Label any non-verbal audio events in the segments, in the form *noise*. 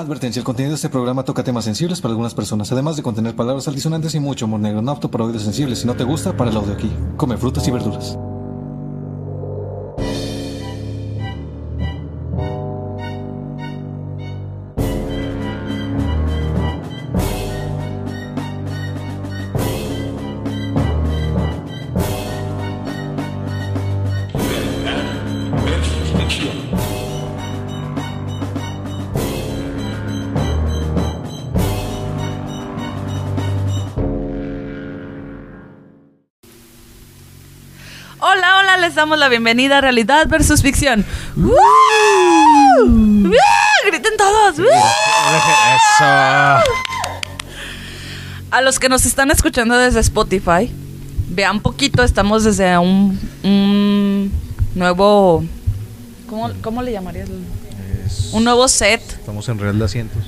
Advertencia, el contenido de este programa toca temas sensibles para algunas personas, además de contener palabras altisonantes y mucho humor negro, no apto para oídos sensibles. Si no te gusta, para el audio aquí. Come frutas y verduras. Damos la bienvenida a Realidad versus Ficción. ¡Woo! ¡Woo! ¡Griten todos! ¡Woo! Eso. A los que nos están escuchando desde Spotify, vean poquito, estamos desde un, un nuevo... ¿cómo, cómo le llamarías? Es- Un nuevo set. Estamos en Real de Asientos.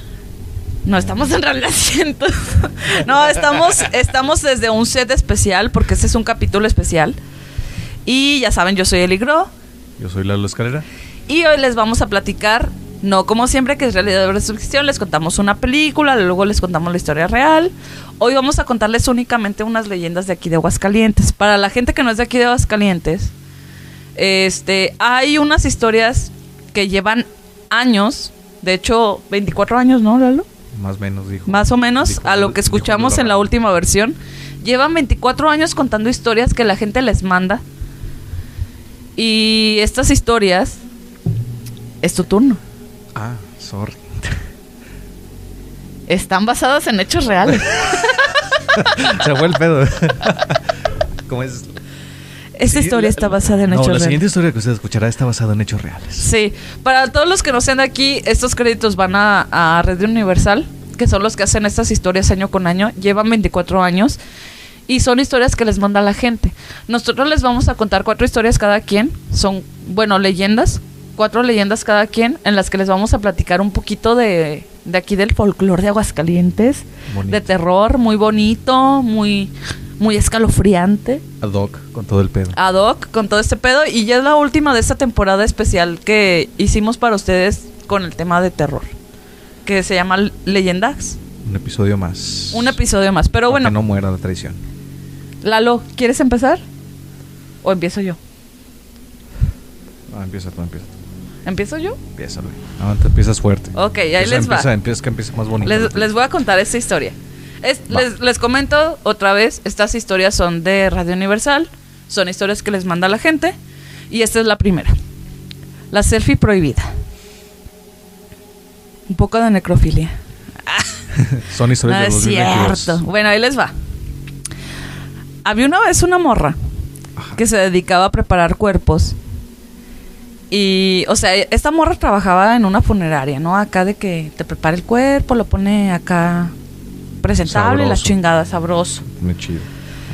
No, estamos en realidad cientos. *laughs* No, estamos, estamos desde un set especial, porque este es un capítulo especial. Y ya saben, yo soy Eli Gro. Yo soy Lalo Escalera. Y hoy les vamos a platicar, no como siempre, que es realidad versus ficción. Les contamos una película, luego les contamos la historia real. Hoy vamos a contarles únicamente unas leyendas de aquí de Aguascalientes. Para la gente que no es de aquí de Aguascalientes, este, hay unas historias que llevan años, de hecho, 24 años, ¿no, Lalo? Más o menos dijo. Más o menos dijo- a lo que escuchamos en la última versión. Llevan 24 años contando historias que la gente les manda. Y estas historias es tu turno. Ah, sorry. *laughs* Están basadas en hechos reales. *laughs* Se fue el pedo. *laughs* ¿Cómo es? Esta Sí, historia la- está basada en no, hechos la reales. siguiente historia que usted escuchará está basada en hechos reales. Sí, para todos los que no sean de aquí, estos créditos van a, a Red Universal, que son los que hacen estas historias año con año. Llevan 24 años y son historias que les manda la gente. Nosotros les vamos a contar cuatro historias cada quien. Son, bueno, leyendas. Cuatro leyendas cada quien en las que les vamos a platicar un poquito de, de aquí del folclore de Aguascalientes. Bonito. De terror, muy bonito, muy, muy escalofriante. Ad hoc, con todo el pedo. ad hoc con todo este pedo y ya es la última de esta temporada especial que hicimos para ustedes con el tema de terror que se llama Leyendas Un episodio más. un episodio más pero bueno Que no muera la tradición. Lalo ¿quieres empezar? ¿o empiezo yo? Ah, empieza tú, empieza tú. ¿empiezo yo? Empieza, güey. No, te empiezas fuerte. Ok, ahí Empieza, les va. Empieza, empieza, que empieza más bonito. Les, les voy a contar esta historia Es- les, les comento otra vez estas historias son de Radio Universal son historias que les manda la gente y esta es la primera la selfie prohibida un poco de necrofilia *laughs* Son historias No de es 2022. cierto. Bueno, ahí les va. Había una vez una morra Ajá. que se dedicaba a preparar cuerpos. Y, o sea, esta morra trabajaba en una funeraria, ¿no? Acá de que te prepara el cuerpo, lo pone acá presentable, la chingada, sabroso. Muy chido.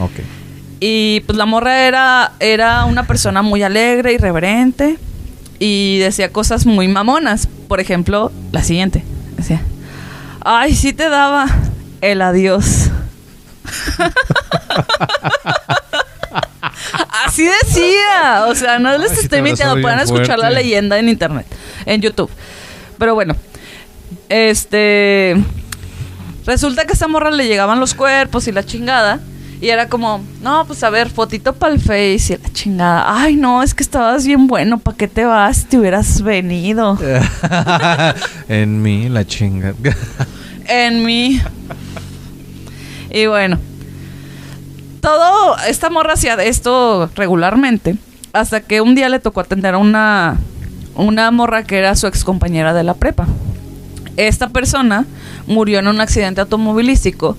Ok. Y pues la morra era, era una persona muy alegre, irreverente y decía cosas muy mamonas. Por ejemplo, la siguiente. Decía, ay, sí te daba el adiós. Así decía. O sea, no les Ay, estoy mintiendo. Pueden escuchar la leyenda en internet, en YouTube. Pero bueno, este... Resulta que a esta morra le llegaban los cuerpos y la chingada. Y era como, no, pues a ver, fotito para el face y la chingada. Ay, no, es que estabas bien bueno, ¿para qué te vas te hubieras venido? *laughs* en mí, la chinga. *laughs* en mí. Y bueno, todo, esta morra hacía esto regularmente, hasta que un día le tocó atender a una, una morra que era su ex compañera de la prepa. Esta persona murió en un accidente automovilístico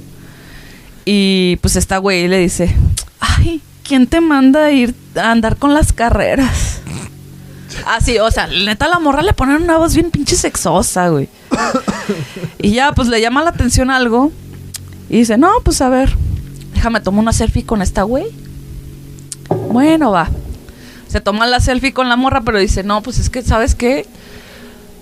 y pues esta güey le dice, ay, ¿quién te manda a ir a andar con las carreras? Así, o sea, neta la morra le ponen una voz bien pinche sexosa, güey. Y ya, pues le llama la atención algo. Y dice, no, pues a ver, déjame tomar una selfie con esta güey. Bueno, va. Se toma la selfie con la morra, pero dice, no, pues es que, ¿sabes qué?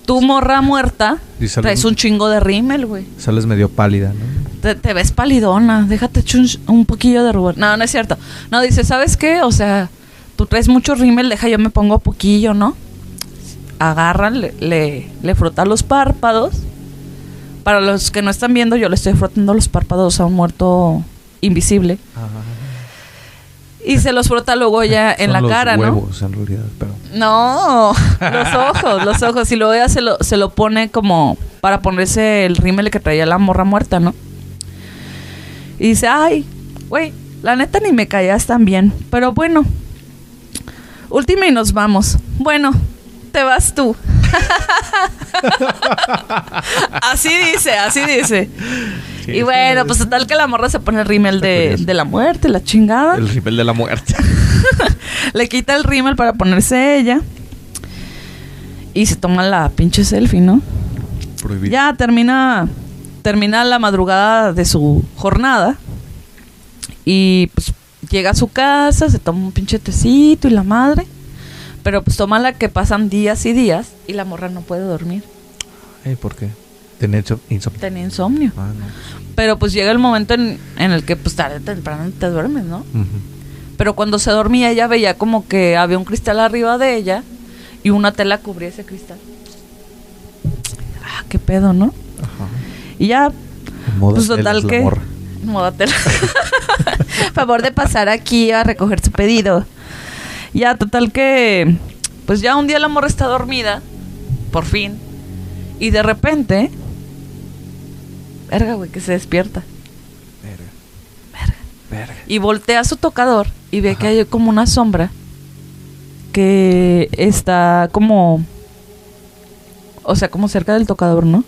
Tu morra muerta, traes un chingo de rímel, güey. Sales medio pálida, ¿no? Te, te ves palidona, déjate un, un poquillo de rubor. No, no es cierto. No, dice, ¿sabes qué? O sea, tú traes mucho rímel, deja yo me pongo poquillo, ¿no? Agarra, le, le, le frota los párpados Para los que no están viendo, yo le estoy frotando los párpados a un muerto invisible. Y se los frota luego ya en Son la los cara, ¿no? huevos, en realidad, pero... No, los ojos, los ojos. Y luego ella se lo, se lo pone como para ponerse el rímel que traía la morra muerta, ¿no? Y dice, ay, güey, la neta ni me caías tan bien. Pero bueno, última y nos vamos. Bueno, te vas tú. *laughs* así dice, así dice. Sí, y bueno, pues total que la morra se pone el rímel de, de la muerte, la chingada. El ripel de la muerte. *laughs* Le quita el rímel para ponerse ella. Y se toma la pinche selfie, ¿no? Prohibido. Ya termina, termina la madrugada de su jornada. Y pues llega a su casa, se toma un pinche tecito y la madre. Pero pues toma la que pasan días y días y la morra no puede dormir. Ay, ¿por qué? Inso- insomnio. Tenía insomnio. Ah, no. Pero pues llega el momento en, en el que pues tarde o temprano te duermes, ¿no? Pero cuando se dormía ella veía como que había un cristal arriba de ella y una tela cubría ese cristal. Ah, qué pedo, ¿no? Ajá. Y ya, En modo pues total que... Moda tela. *laughs* Favor de pasar aquí a recoger su pedido. Ya, total que... Pues ya un día la morra está dormida, por fin. Y de repente... Verga, güey, que se despierta. Verga. Verga. Y voltea a su tocador y ve Ajá. que hay como una sombra que está como. O sea, como cerca del tocador, ¿no?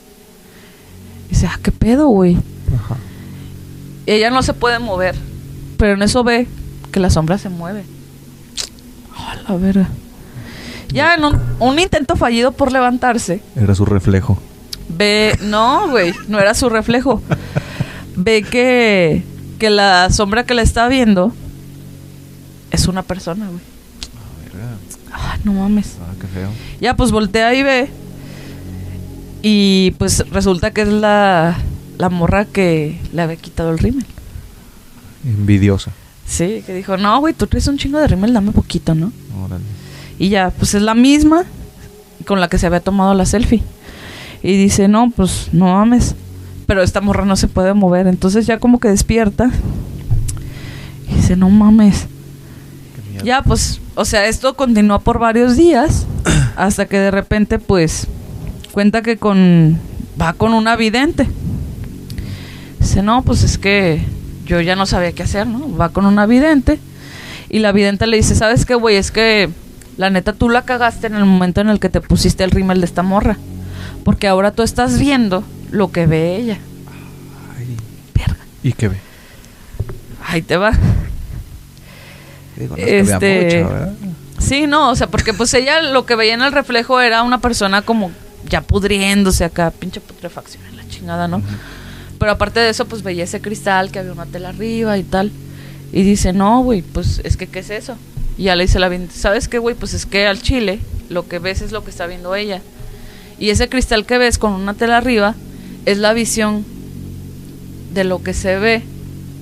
Y dice, ah, qué pedo, güey. Ajá. Ella no se puede mover, pero en eso ve que la sombra se mueve. Ah, la verga. Ya en un, un intento fallido por levantarse, Era su reflejo. ve. No, güey, no era su reflejo. Ve que, que la sombra que la está viendo es una persona, güey. Ah, no mames. Ah, qué feo. Ya, pues voltea y ve. Y pues resulta que es la, la morra que le había quitado el rímel. Envidiosa. Sí, que dijo, no, güey, tú traes un chingo de rímel, dame poquito, ¿no? Órale. Y ya, pues es la misma con la que se había tomado la selfie. Y dice, no, pues no mames. Pero esta morra no se puede mover. Entonces ya como que despierta. Y dice, no mames. Ya, pues, o sea, esto continuó por varios días. *coughs* hasta que de repente, pues, cuenta que con. va con una vidente. Dice, no, pues es que yo ya no sabía qué hacer, ¿no? Va con una vidente. Y la vidente le dice, ¿sabes qué, güey? Es que la neta tú la cagaste en el momento en el que te pusiste el rímel de esta morra. Porque ahora tú estás viendo lo que ve ella. Ay. Verga. ¿Y qué ve? Ahí te va. Digo, no Este- mucho, ¿verdad? Sí, no, o sea, porque pues ella lo que veía en el reflejo era una persona como ya pudriéndose acá, pinche putrefacción en la chingada, ¿no? Pero aparte de eso, pues veía ese cristal que había una tela arriba y tal. Y dice, no, güey, pues es que, ¿qué es eso? Y ya le dice la vidente, ¿sabes qué, güey? Pues es que al chile lo que ves es lo que está viendo ella. Y ese cristal que ves con una tela arriba es la visión de lo que se ve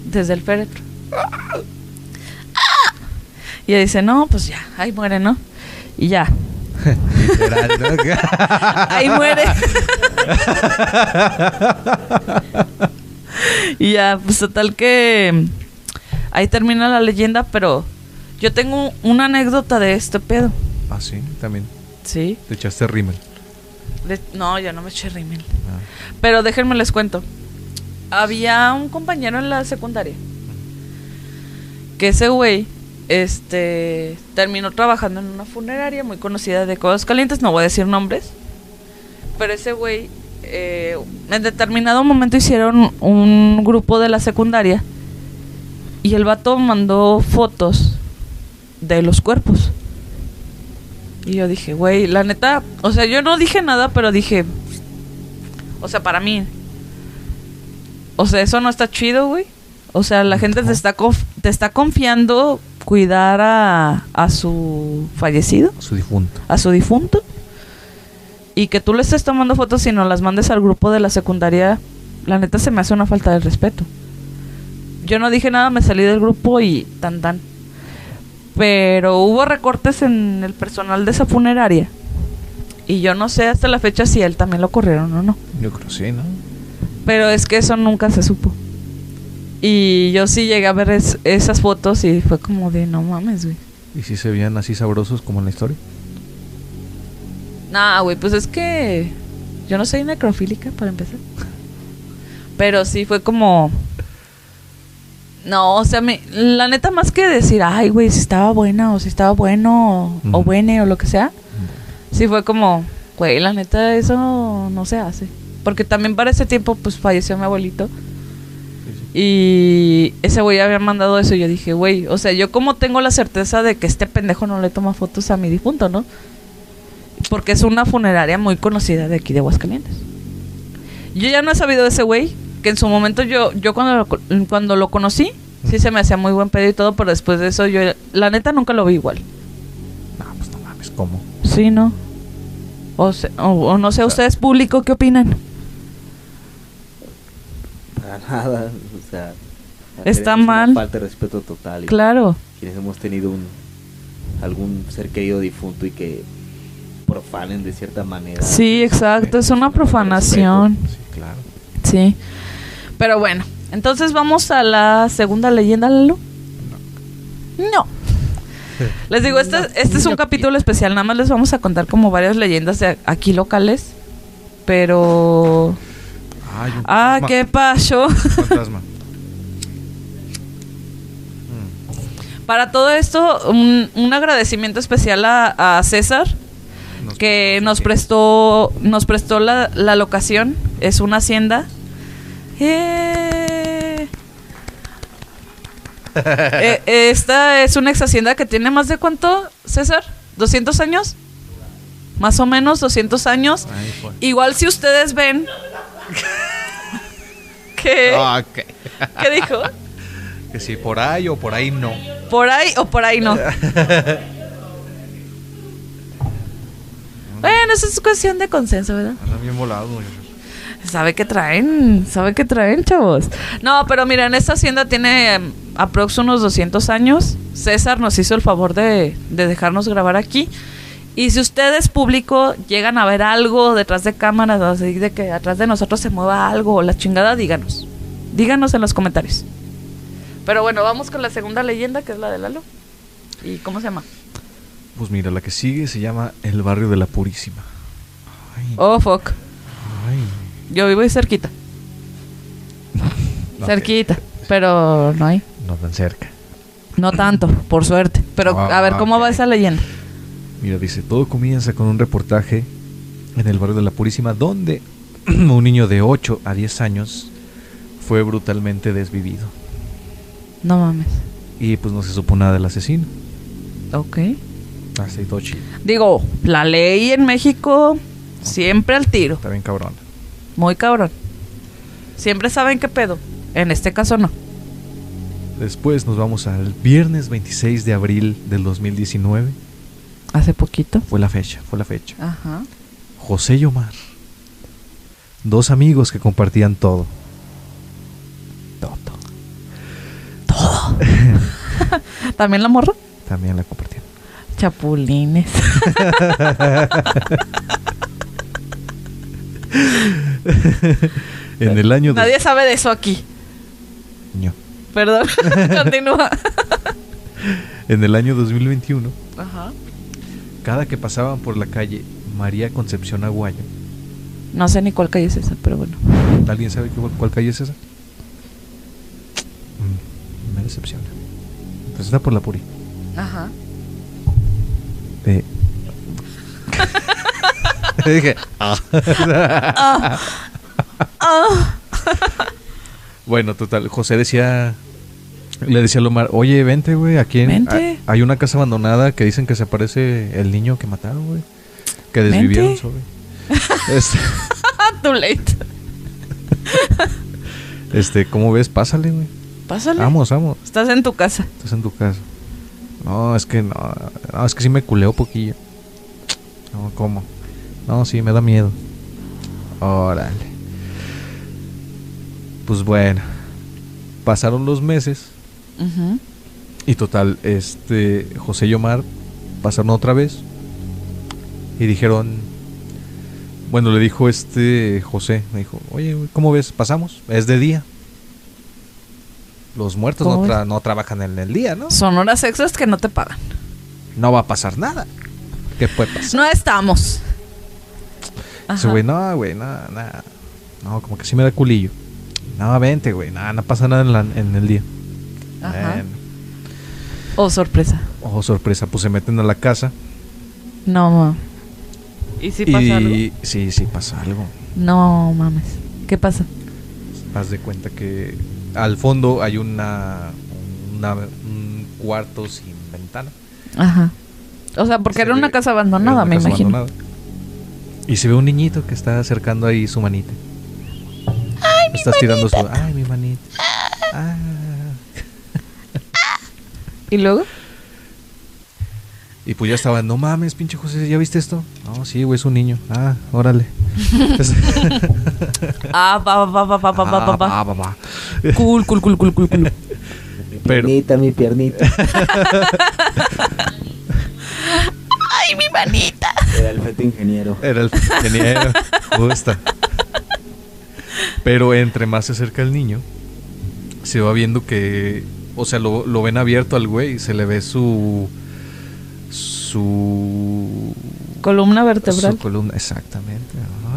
desde el féretro. Y ella dice, no, pues ya, ahí muere, ¿no? Y ya, Literal, ¿no? *laughs* ahí muere. y ya, pues total que ahí termina la leyenda, pero yo tengo una anécdota de este pedo. ah, sí, también. Sí. Te echaste rímel. De- no, yo no me eché rímel. Ah. Pero déjenme les cuento. Había un compañero en la secundaria. Que ese güey, este, terminó trabajando en una funeraria muy conocida de Codos Calientes. No voy a decir nombres. Pero ese güey, eh, en determinado momento hicieron un grupo de la secundaria. Y el vato mandó fotos de los cuerpos. Y yo dije, güey, la neta, o sea, yo no dije nada, pero dije, o sea, para mí, o sea, eso no está chido, güey. O sea, la gente te está, te está confiando cuidar a, a su fallecido, Su difunto. a su difunto. Y que tú le estés tomando fotos y no las mandes al grupo de la secundaria, la neta se me hace una falta de respeto. Yo no dije nada, me salí del grupo y tan tan. Pero hubo recortes en el personal de esa funeraria. Y yo no sé hasta la fecha si él también lo corrieron o no. Yo creo sí, ¿no? Pero es que eso nunca se supo. Y yo sí llegué a ver es- esas fotos y fue como de no mames, güey. ¿Y si se veían así sabrosos como en la historia? Nah, güey, pues es que yo no soy necrofílica para empezar. Pero sí fue como no, o sea, me- la neta más que decir, ay, güey, si estaba buena o si estaba bueno o, buene o lo que sea, sí fue como, güey, la neta eso no se hace. Porque también para ese tiempo, pues falleció mi abuelito. Y ese güey había mandado eso y yo dije, güey, o sea, yo como tengo la certeza de que este pendejo no le toma fotos a mi difunto, ¿no? Porque es una funeraria muy conocida de aquí de Aguascalientes. Yo ya no he sabido de ese güey, que en su momento yo, yo cuando lo, cuando lo conocí, sí se me hacía muy buen pedo y todo, pero después de eso yo, la neta nunca lo vi igual. No, pues no mames, ¿cómo? Sí, ¿no? O, se- o, o no sé, ustedes público, ¿qué opinan? Para *laughs* nada, o sea. Está una mal. Falta de respeto total. y Claro. Quienes hemos tenido un algún ser querido difunto y que profanen de cierta manera. Sí, exacto, es una profanación. Sí, claro. Sí. Pero bueno, entonces vamos a la segunda leyenda, Lalo. No. *laughs* Les digo, este, este es un capítulo especial, nada más les vamos a contar como varias leyendas de aquí locales. Pero... Ay, un Ah. ¿qué pasó? Un fantasma. Mm, Para todo esto, un, un agradecimiento especial a, a César, nos- que nos prestó, nos prestó la, la locación. Es una hacienda. ¡Eh! *laughs* Eh, esta es una ex hacienda que tiene más de cuánto, César? ¿200 años? Más o menos 200 años. Igual si ustedes ven... ¿Qué? Ah. ¿Qué dijo? Que si por ahí o por ahí no. ¿Por ahí o por ahí no? Bueno, eso es cuestión de consenso, ¿verdad? Anda bien volado. Sabe que traen, sabe que traen, chavos. No, pero miren, esta hacienda tiene em, aprox unos 200 años. César nos hizo el favor de, de dejarnos grabar aquí. Y si ustedes, público, llegan a ver algo detrás de cámaras, así de que atrás de nosotros se mueva algo o la chingada, díganos. Díganos en los comentarios. Pero bueno, vamos con la segunda leyenda, que es la de Lalo. ¿Y cómo se llama? Pues mira, la que sigue se llama El Barrio de la Purísima. Ay, Oh, fuck. ay. Yo vivo ahí cerquita. *laughs* No, cerquita. Pero no hay. No tan cerca. No tanto, por suerte. Pero Ah, a ver, ¿cómo va esa leyenda? Mira, dice, todo comienza con un reportaje en el barrio de la Purísima donde *clears throat* un niño de 8 a 10 años fue brutalmente desvivido. No mames. Y pues no se supo nada del asesino. Ok. Así todo chido. Digo, la ley en México siempre al tiro. Está bien cabrón. Muy cabrón. Siempre saben qué pedo. En este caso no. Después nos vamos al viernes 26 de abril del 2019. Hace poquito. Fue la fecha, fue la fecha. Ajá. José y Omar. Dos amigos que compartían todo. Todo. Todo. *laughs* ¿También la morra? También la compartían. Chapulines. *laughs* En el año... Nadie sabe de eso aquí. No. Perdón. *laughs* Continúa. En el año 2021, Ajá. Cada que pasaban por la calle María Concepción Aguayo, No sé ni cuál calle es esa, pero bueno. ¿alguien sabe qué- cuál calle es esa? Mm, me decepciona. Pues está por la Puri. Ajá. Eh. *laughs* Dije, ah. Ah. *laughs* Bueno, total, José decía, le decía a Lomar, oye, vente, güey, aquí en- Vente. hay- hay una casa abandonada que dicen que se aparece el niño que mataron, güey. Que desvivieron sobre. *laughs* Este, Too late. este, ¿cómo ves? Pásale, güey. Pásale. Vamos, vamos. Estás en tu casa. Estás en tu casa. No, es que no, no, es que sí me culeo poquillo. No, ¿cómo? No, sí, me da miedo. Órale. Pues bueno. Pasaron los meses Y total, este José y Omar pasaron otra vez y dijeron, Bueno, le dijo este José, me dijo, oye, ¿cómo ves? ¿Pasamos? Es de día. Los muertos no, ¿Cómo tra- no trabajan en el día, ¿no? Son horas extras que no te pagan. No va a pasar nada. ¿Qué puede pasar? No estamos. Dice, güey, no, güey, nada, nada. No, como que sí me da culillo. No, vente, güey, nada, no pasa nada en, la- en el día. Ajá. Bueno. Oh, sorpresa. Oh, sorpresa, pues se meten a la casa. No, ma. ¿Y si pasa algo? sí, sí pasa algo. No mames. ¿Qué pasa? Haz de cuenta que al fondo hay una, una- un cuarto sin ventana. Ajá. O sea, porque Se era una ve- casa era abandonada, una me casa imagino. abandonada. Y se ve un niñito que está acercando ahí su manita. Ay, Estás tirando su. Ay, mi manita. Ah. ¿Y luego? Y pues ya estaba, no mames, pinche José, ¿ya viste esto? No, sí, güey, es un niño. Ah, órale. *laughs* Ah, va, va, va, va, va, va, va, Ah, va. va, va, va. Cool, cool, cool, cool, cool, cool. Mi *laughs* Pero- piernita, mi piernita. *laughs* ¡Ay, mi manita! Era el feto ingeniero. Era el ingeniero, justo. Pero entre más se acerca el niño, se va viendo que, o sea, lo, lo ven abierto al güey, se le ve su su Columna vertebral. su columna, exactamente.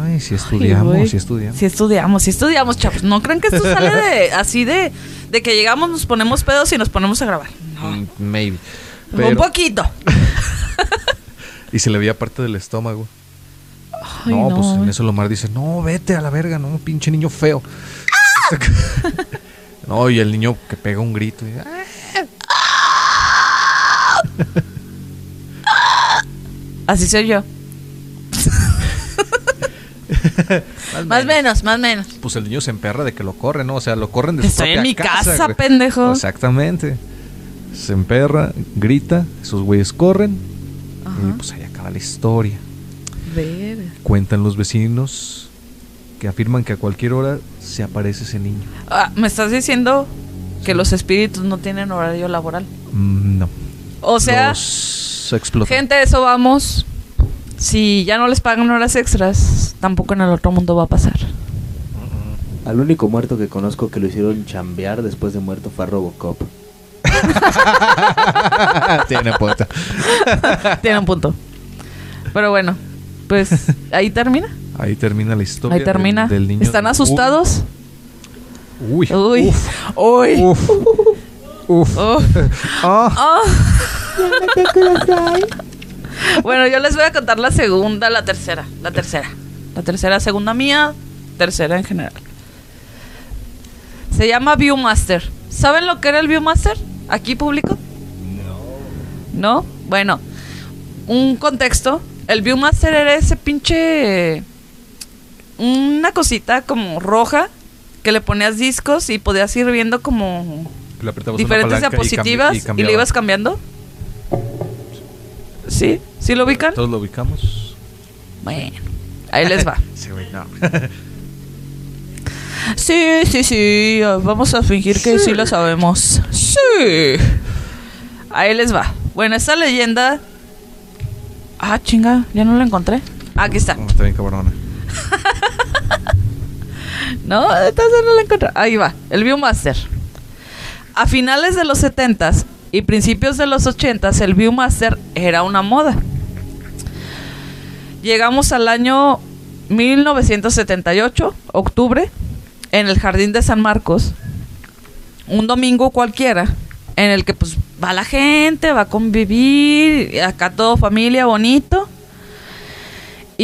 Ay, si estudiamos, si estudiamos. Sí estudiamos, sí estudiamos, chavos. No crean que esto sale de *laughs* así de, de que llegamos, nos ponemos pedos y nos ponemos a grabar. No. Mm, Maybe. Un poquito. *laughs* y se le veía parte del estómago. Ay, no, no, pues en eso Lomar dice, no, vete a la verga, no, pinche niño feo. *laughs* no, y el niño que pega un grito. y, "Ah". Así soy yo. *laughs* Más menos, más menos. Pues el niño se emperra de que lo corren, ¿no? O sea, lo corren de su Estoy en mi casa, pendejo. Exactamente. Se emperra, grita, esos güeyes corren y pues ahí acaba la historia. Verga. Cuentan los vecinos que afirman que a cualquier hora se aparece ese niño. Ah, ¿Me estás diciendo que los espíritus no tienen horario laboral? Mm, no. O sea, Los explotan. gente, eso vamos. Si ya no les pagan horas extras, tampoco en el otro mundo va a pasar. Al único muerto que conozco que lo hicieron chambear después de muerto fue a Robocop. *laughs* Tiene puta. *laughs* Tiene un punto. Pero bueno, pues ahí termina. Ahí termina la historia. Ahí termina. del- del niño. ¿Están asustados? Uy. Uy. Uf. Uy. Uf. Uf. Oh. *laughs* Ah. Oh. Bueno, yo les voy a contar la segunda, la tercera. La tercera. La tercera, segunda mía, tercera en general. Se llama Viewmaster. ¿Saben lo que era el Viewmaster? ¿Aquí público? No. ¿No? Bueno, un contexto. El Viewmaster era ese pinche. Una cosita como roja que le ponías discos y podías ir viendo como diferentes y cambi- diapositivas y, cambiaba. le ibas cambiando. ¿Sí? ¿Sí lo ubican? Todos lo ubicamos. Bueno, ahí les va. *laughs* Sí, no. *laughs* Sí, sí, sí. Vamos a fingir que sí lo sabemos. Sí. Ahí les va. Bueno, esta leyenda. Ah, chinga, ya no la encontré. Aquí está. No, está bien cabrona. *laughs* No, entonces no la encontré. Ahí va. El Viewmaster. A finales de los 70s y principios de los 80s, el Viewmaster era una moda. Llegamos al año 1978, octubre, en el Jardín de San Marcos. Un domingo cualquiera, en el que pues va la gente, va a convivir, acá todo familia bonito.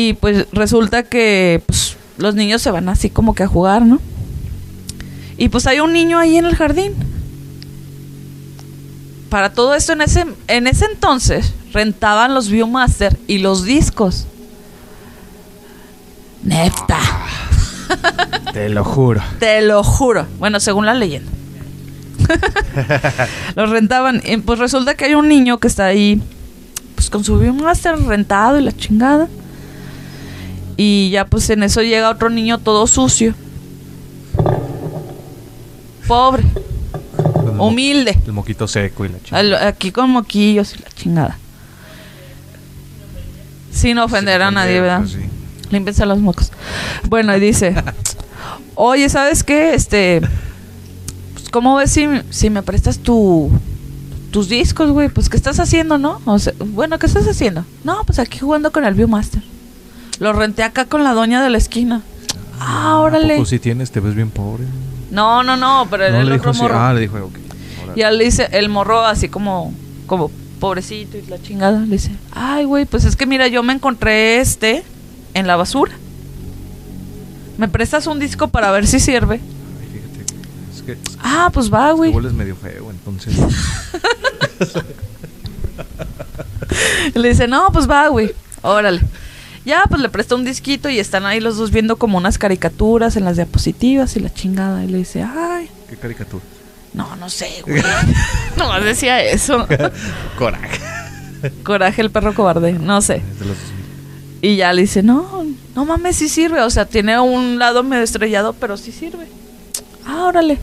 Y pues resulta que pues, los niños se van así como que a jugar, ¿no? Y pues hay un niño ahí en el jardín. Para todo esto en ese, en ese entonces rentaban los Viewmaster y los discos. Neta, *laughs* Te lo juro. te lo juro. Bueno, según la leyenda. *laughs* los rentaban. Y pues resulta que hay un niño que está ahí pues con su Viewmaster rentado y la chingada. Y ya pues en eso llega otro niño todo sucio. Pobre, mo- humilde. El moquito seco y la chingada. Aquí con moquillos y la chingada. Sin ofender a nadie, ¿verdad? Pues sí. Límpiense los mocos. Bueno, y dice, *laughs* oye, ¿sabes qué? Este, pues, ¿cómo ves si, si me prestas tu, tus discos, güey? Pues, ¿qué estás haciendo, no? O sea, bueno, ¿qué estás haciendo? No, pues aquí jugando con el Viewmaster. Lo renté acá con la doña de la esquina. Ah, órale. Si tienes, te ves bien pobre. No, no, no, pero No, el le otro dijo morro. Ah, le dijo, ok. Y él le dice, el morro así como, como pobrecito y la chingada, le dice, ay, güey, pues es que mira, yo me encontré este en la basura. ¿Me prestas un disco para ver si sirve? Ay, fíjate. Es que, es que Ah, pues va, güey. hueles medio feo, entonces. *laughs* Le dice, no, pues va, güey. Órale. Ya, pues le presta un disquito y están ahí los dos viendo como unas caricaturas en las diapositivas y la chingada. Y le dice, ay, ¿Qué caricatura? no, no sé, *laughs* güey. no decía eso. *laughs* Coraje. Coraje el perro cobarde, no sé. Es de los 2000. Y ya le dice, no, no mames, sí sirve. O sea, tiene un lado medio estrellado, pero sí sirve. Ah, órale.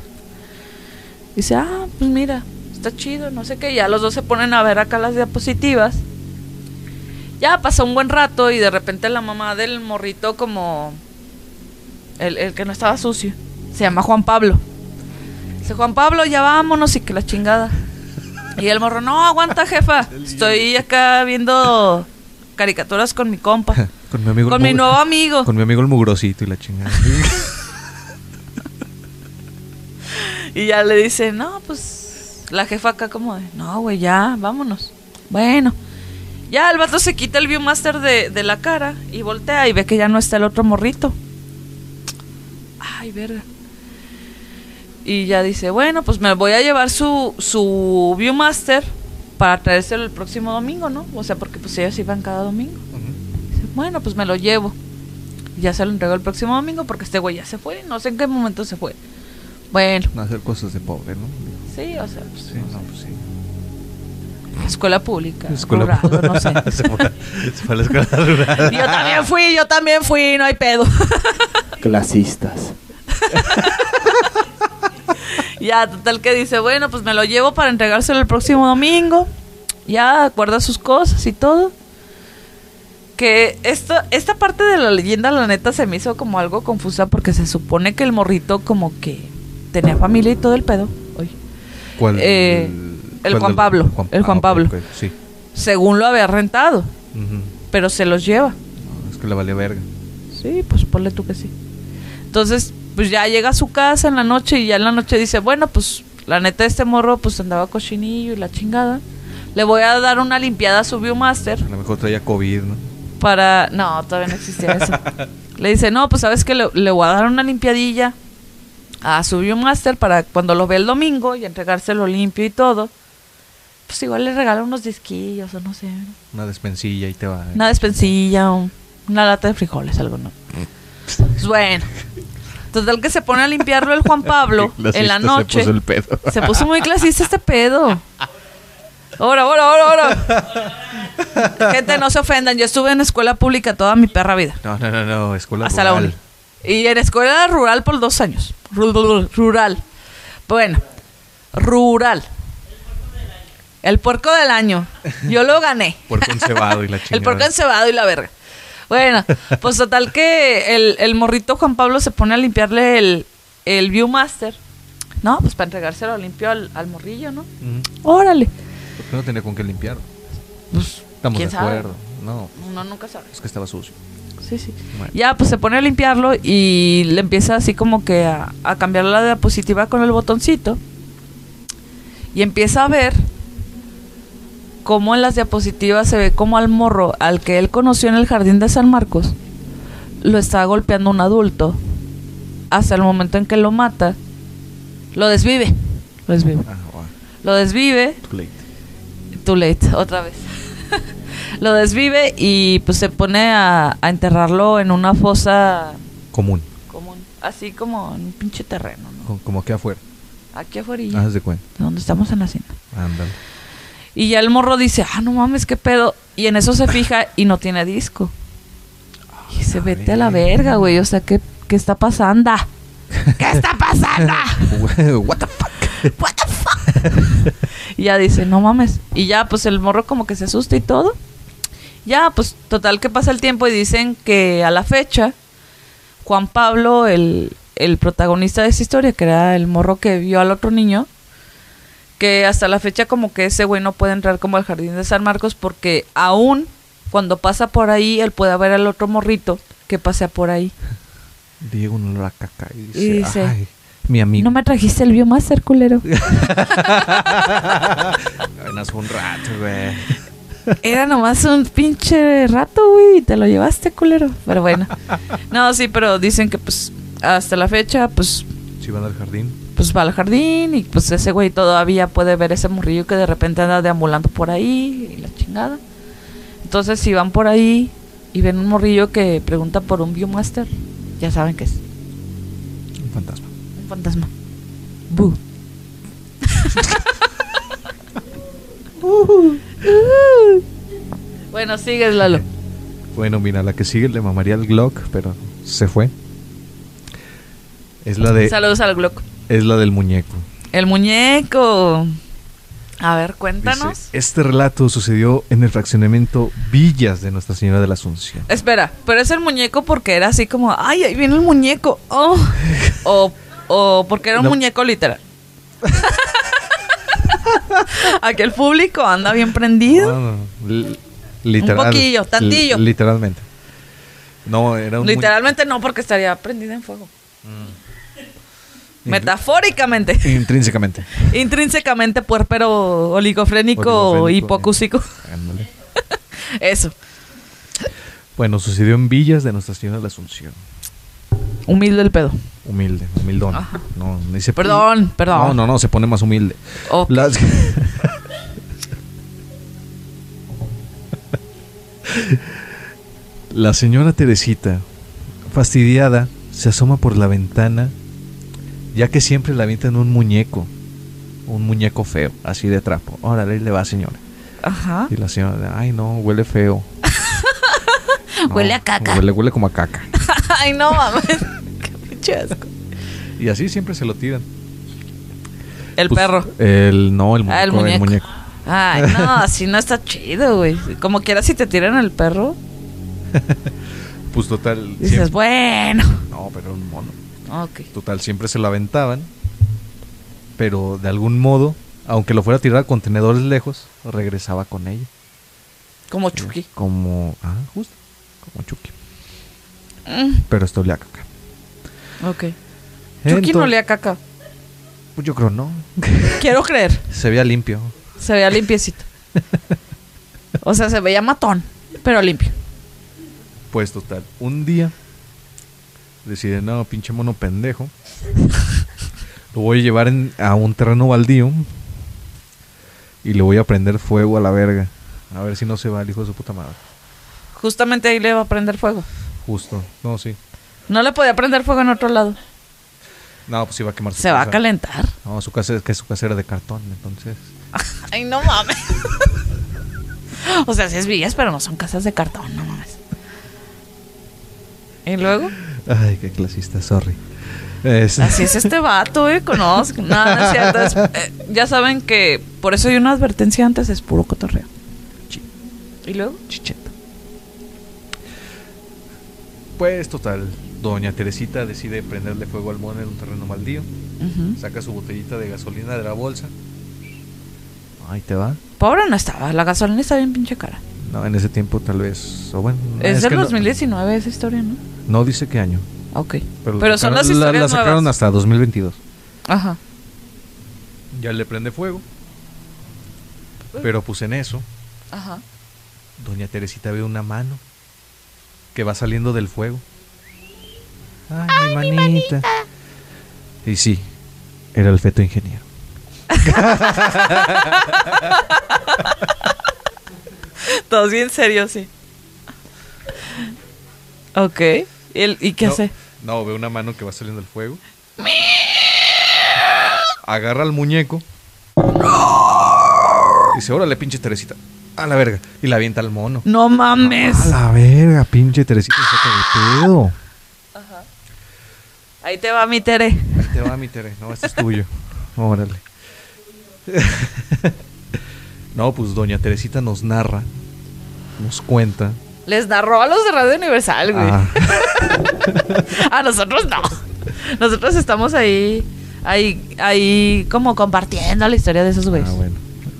Dice, ah, pues mira, está chido, no sé qué. Ya los dos se ponen a ver acá las diapositivas. Ya pasó un buen rato y de repente la mamá del morrito como... El, el que no estaba sucio. Se llama Juan Pablo. Dice, Juan Pablo, ya vámonos y que la chingada. Y el morro, no, aguanta, jefa. *laughs* Estoy acá viendo caricaturas con mi compa. *laughs* Con mi amigo. Con mi nuevo amigo. Con mi amigo el mugrosito y la chingada. *laughs* Y ya le dice, no, pues la jefa acá como de, no, güey, ya, vámonos. Bueno, ya el vato se quita el Viewmaster de, de la cara y voltea y ve que ya no está el otro morrito. Ay, verga. Y ya dice, bueno, pues me voy a llevar su, su Viewmaster para traérselo el próximo domingo, ¿no? O sea, porque pues ellos iban cada domingo. Dice, bueno, pues me lo llevo. Ya se lo entregó el próximo domingo porque este güey ya se fue. No sé en qué momento se fue. Bueno, No hacer cosas de pobre, ¿no? sí, o sea, pues, Sí, no no, sé. pues sí. Escuela pública, Escuela rural, no sé. *laughs* se, fue, se fue a la escuela rural. *laughs* Yo también fui, yo también fui, no hay pedo. *laughs* Clasistas. ya, total que dice, bueno, pues me lo llevo para entregárselo el próximo domingo. Ya, guarda sus cosas y todo. Que esto, esta parte de la leyenda, la neta, se me hizo como algo confusa porque se supone que el morrito como que tenía familia y todo el pedo. Oye. ¿Cuál? Eh, el Juan del- Pablo, el Juan Pablo. Sí. Según lo había rentado, pero se los lleva. No, es que le valía verga. Sí, pues ponle tú que sí. Entonces, pues ya llega a su casa en la noche y ya en la noche dice, bueno, pues la neta este morro pues andaba cochinillo y la chingada. Le voy a dar una limpiada a su Viewmaster A lo mejor traía COVID, ¿no? para... No, todavía no existía eso. *laughs* Le dice, no, pues sabes que le, le voy a dar una limpiadilla a su Viewmaster para cuando lo ve el domingo y entregárselo limpio y todo. Pues igual le regala unos disquillos o no sé. Una despensilla y te va. Una despensilla, un- una lata de frijoles, algo, ¿no? Pues bueno. Total que se pone a limpiarlo el Juan Pablo *laughs* en la noche. Se puso el pedo. Se puso muy clasista este pedo. Ahora, ahora, ahora, ahora. Gente, no se ofendan. Yo estuve en escuela pública toda mi perra vida. No, no, no, no. Escuela Hasta la rural. uni. Y en escuela rural por dos años. Ru- Rural. Bueno, rural. El puerco del año. Yo lo gané. *laughs* Puerco encebado y la chingada. El puerco encebado y la verga. Bueno, pues total que el, el morrito Juan Pablo se pone a limpiarle el, el Viewmaster. No, pues para entregárselo limpio al, al morrillo, ¿no? Órale. Porque no tenía con qué limpiar. Pues, Estamos ¿quién de sabe? acuerdo. No, Uno nunca sabe. es que estaba sucio. Sí, sí. Bueno. Ya, pues se pone a limpiarlo y le empieza así como que a, a cambiar la diapositiva con el botoncito. Y empieza a ver cómo en las diapositivas se ve como al morro al que él conoció en el jardín de San Marcos lo está golpeando un adulto hasta el momento en que lo mata. Lo desvive. Lo desvive. Ah. Lo desvive Too late. Too late, otra vez. *laughs* lo desvive y pues se pone a, a enterrarlo en una fosa Común. común, así como en un pinche terreno, ¿no? Co- Como aquí afuera. Aquí afuera, Haz de cuenta. donde estamos en la hacienda. Ándale. Y ya el morro dice, ah, no mames, qué pedo. Y en eso se fija y no tiene disco. Y se vete a la verga, güey. O sea, ¿qué, qué está pasando? ¿Qué está pasando? *laughs* What the fuck? What the fuck? y ya dice, no mames. Y ya, pues el morro como que se asusta y todo. Ya, pues total que pasa el tiempo y dicen que a la fecha, Juan Pablo, el, el protagonista de esa historia, que era el morro que vio al otro niño, que hasta la fecha como que ese güey no puede entrar como al jardín de San Marcos porque aún cuando pasa por ahí, él puede ver al otro morrito que pasea por ahí. *laughs* Diego no la caca y dice, Y dice, ay, mi amigo. No me trajiste el Biomaster, culero. *laughs* Fue un rato, güey. Era nomás un pinche rato, güey, y te lo llevaste, culero. Pero bueno. *laughs* No, sí, pero dicen que pues hasta la fecha, pues, Si van al jardín. Pues va al jardín y pues ese güey todavía puede ver ese morrillo que de repente anda deambulando por ahí y la chingada. Entonces, si van por ahí y ven un morrillo que pregunta por un Biomaster, ya saben que es Un fantasma. un fantasma. Bu. *laughs* bueno, sigues, Lalo. Bueno, mira, la que sigue le mamaría el Glock, pero se fue. Es la de Saludos al Glock. es la del muñeco. El muñeco. A ver, cuéntanos. Dice, este relato sucedió en el fraccionamiento Villas de Nuestra Señora de la Asunción. Espera, pero es el muñeco porque era así como, ay, ahí viene el muñeco. Oh. o, o porque era un No. muñeco literal. *laughs* Aquí el público anda bien prendido. No, no, li- literal. poquillo, tantillo. li- literalmente. No, era un Literalmente no, porque estaría prendida en fuego. Mm. Metafóricamente. Intrínsecamente. *laughs* Intrínsecamente puerpero, oligofrénico, Oligofrénico, hipocúsico. Ándale. *laughs* Eso. Bueno, sucedió en Villas de Nuestra Señora de la Asunción. Humilde el pedo. Humilde, humildón. Ajá. No, dice, Perdón, perdón. No, no, no, se pone más humilde. Ok. Las- *laughs* La señora Teresita, fastidiada, se asoma por la ventana, ya que siempre la avientan un muñeco, un muñeco feo, así de trapo. Órale, ahí le va, señora. Ajá. Y la señora, ay no, huele feo. *laughs* No, Huele a caca. Huele, huele como a caca. *laughs* Ay, no mames. *laughs* Qué pinche asco. Y así siempre se lo tiran. El Pues, perro. El, no, el muñeco. Ah, el el muñeco. Ay, no, así no está chido, güey. Como quiera, si te tiran el perro, Pues total. dices, siempre- bueno. No, pero un mono. Ok. Total, siempre se lo aventaban. Pero de algún modo, aunque lo fuera a tirar a contenedores lejos, regresaba con ella. Como Chucky. Como. Ah, justo. Como Chucky. Mm, Pero esto olía a caca. ok. Chucky no Entonces- le a caca. Pues yo creo no. *laughs* Quiero creer. Se veía limpio. Se veía limpiecito. O sea, se veía matón, pero limpio. Pues total, un día decide, no, pinche mono pendejo. *laughs* Lo voy a llevar en- a un terreno baldío y le voy a prender fuego a la verga. A ver si no se va el hijo de su puta madre. Justamente ahí le va a prender fuego. Justo. No, sí. No le podía prender fuego en otro lado. No, pues iba a quemar su Se va a calentar. No, su casa es que su casa era de cartón, entonces. *laughs* Ay, no mames. *laughs* o sea, sí es villas, pero no son casas de cartón, no mames. ¿Y luego? Ay, qué clasista, sorry. Es- *laughs* Así es este vato, eh, conozco. No, no es cierto. es- eh, ya saben que por eso hay una advertencia antes, es puro cotorreo. ¿Y luego? Chicheta. Pues total, doña Teresita decide prenderle fuego al mono en un terreno baldío. Ujú. Saca su botellita de gasolina de la bolsa. Ahí te va. Pobre no estaba, la gasolina está bien pinche cara. No, en ese tiempo tal vez. O bueno, Es, del que no- 2019 esa historia, ¿no? No, dice qué año. Ok. Pero, Pero, la son sacaron- las la- historias La, sacaron nuevas. hasta 2022. Ajá. Ya le prende fuego. Pero pues en eso, Ajá. doña Teresita ve una mano que va saliendo del fuego. Ay, mi manita. Y sí, era el feto ingeniero. *laughs* Todos bien serios, sí. Ok. ¿Y, el- y qué no, hace? No, ve una mano que va saliendo del fuego. Agarra al muñeco. Y dice, órale, pinche Teresita. A la verga. Y la avienta al mono. No mames. A la verga, pinche Teresita, saca de pedo. Ahí te va mi Tere. Ahí te va mi Tere. No, este es tuyo. Órale. *laughs* no, pues doña Teresita nos narra nos cuenta. Les narró a los de Radio Universal, güey. Ah, *laughs* A nosotros no. Nosotros estamos ahí, ahí, ahí como compartiendo la historia de esos güeyes. ah, bueno.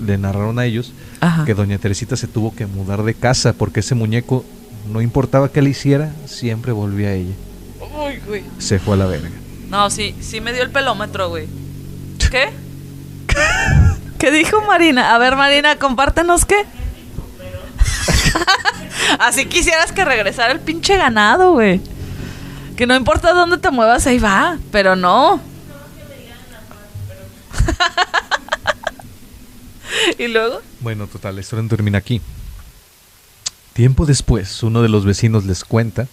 Le narraron a ellos Ajá. que doña Teresita se tuvo que mudar de casa porque ese muñeco, no importaba qué le hiciera, siempre volvía a ella. Uy, güey. Se fue a la verga. No, sí, sí me dio el pelómetro, güey. *laughs* ¿Qué? ¿Qué dijo Marina? A ver, Marina, compártenos qué. Así quisieras que regresara el pinche ganado, güey. Que no importa dónde te muevas, ahí va. Pero no. *laughs* y luego. Bueno, total, la historia no termina aquí. Tiempo después, uno de los vecinos les cuenta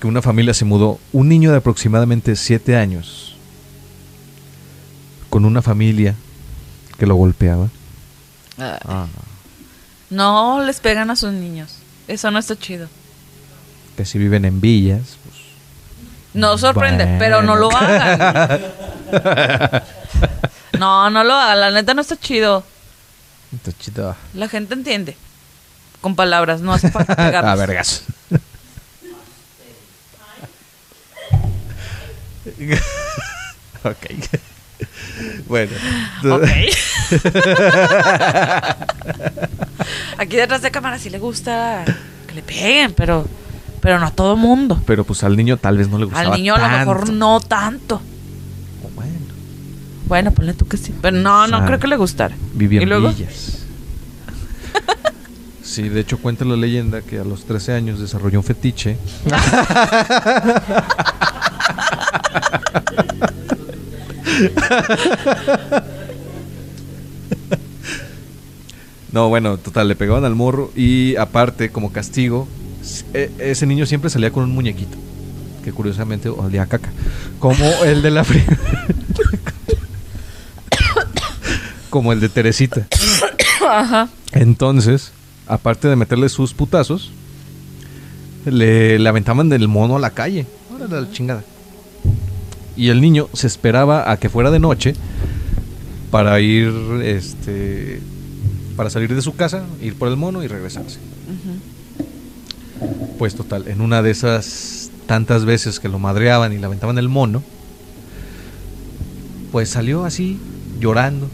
que una familia se mudó, un niño de aproximadamente 7 años, con una familia que lo golpeaba. Ah, No les pegan a sus niños. Eso no está chido. que si viven en villas, pues, No sorprende, Bueno. pero no lo hagan. *laughs* No, no lo hagan. La neta no está chido. está chido. La gente entiende. Con palabras, no hace falta *laughs* pegarles. A vergas. *laughs* ok. Bueno. *laughs* Aquí detrás de cámara sí le gusta que le peguen, pero, pero no a todo mundo. Pero pues al niño tal vez no le gustaba Al niño a lo mejor no tanto. Bueno, Bueno, ponle tú que sí. Pero no, no creo que le gustara. vivía ¿Y en luego? villas. Sí, de hecho cuenta la leyenda que a los 13 años desarrolló un fetiche. *laughs* No, bueno, total, le pegaban al morro y aparte, como castigo, e- ese niño siempre salía con un muñequito, que curiosamente olía a caca, como el de la... *coughs* como el de Teresita. Ajá. Entonces, aparte de meterle sus putazos, le, le aventaban del mono a la calle. Órale, la chingada. Y el niño se esperaba a que fuera de noche para ir, este, para salir de su casa, ir por el mono y regresarse. Pues total, en una de esas tantas veces que lo madreaban y le aventaban el mono, pues salió así, llorando.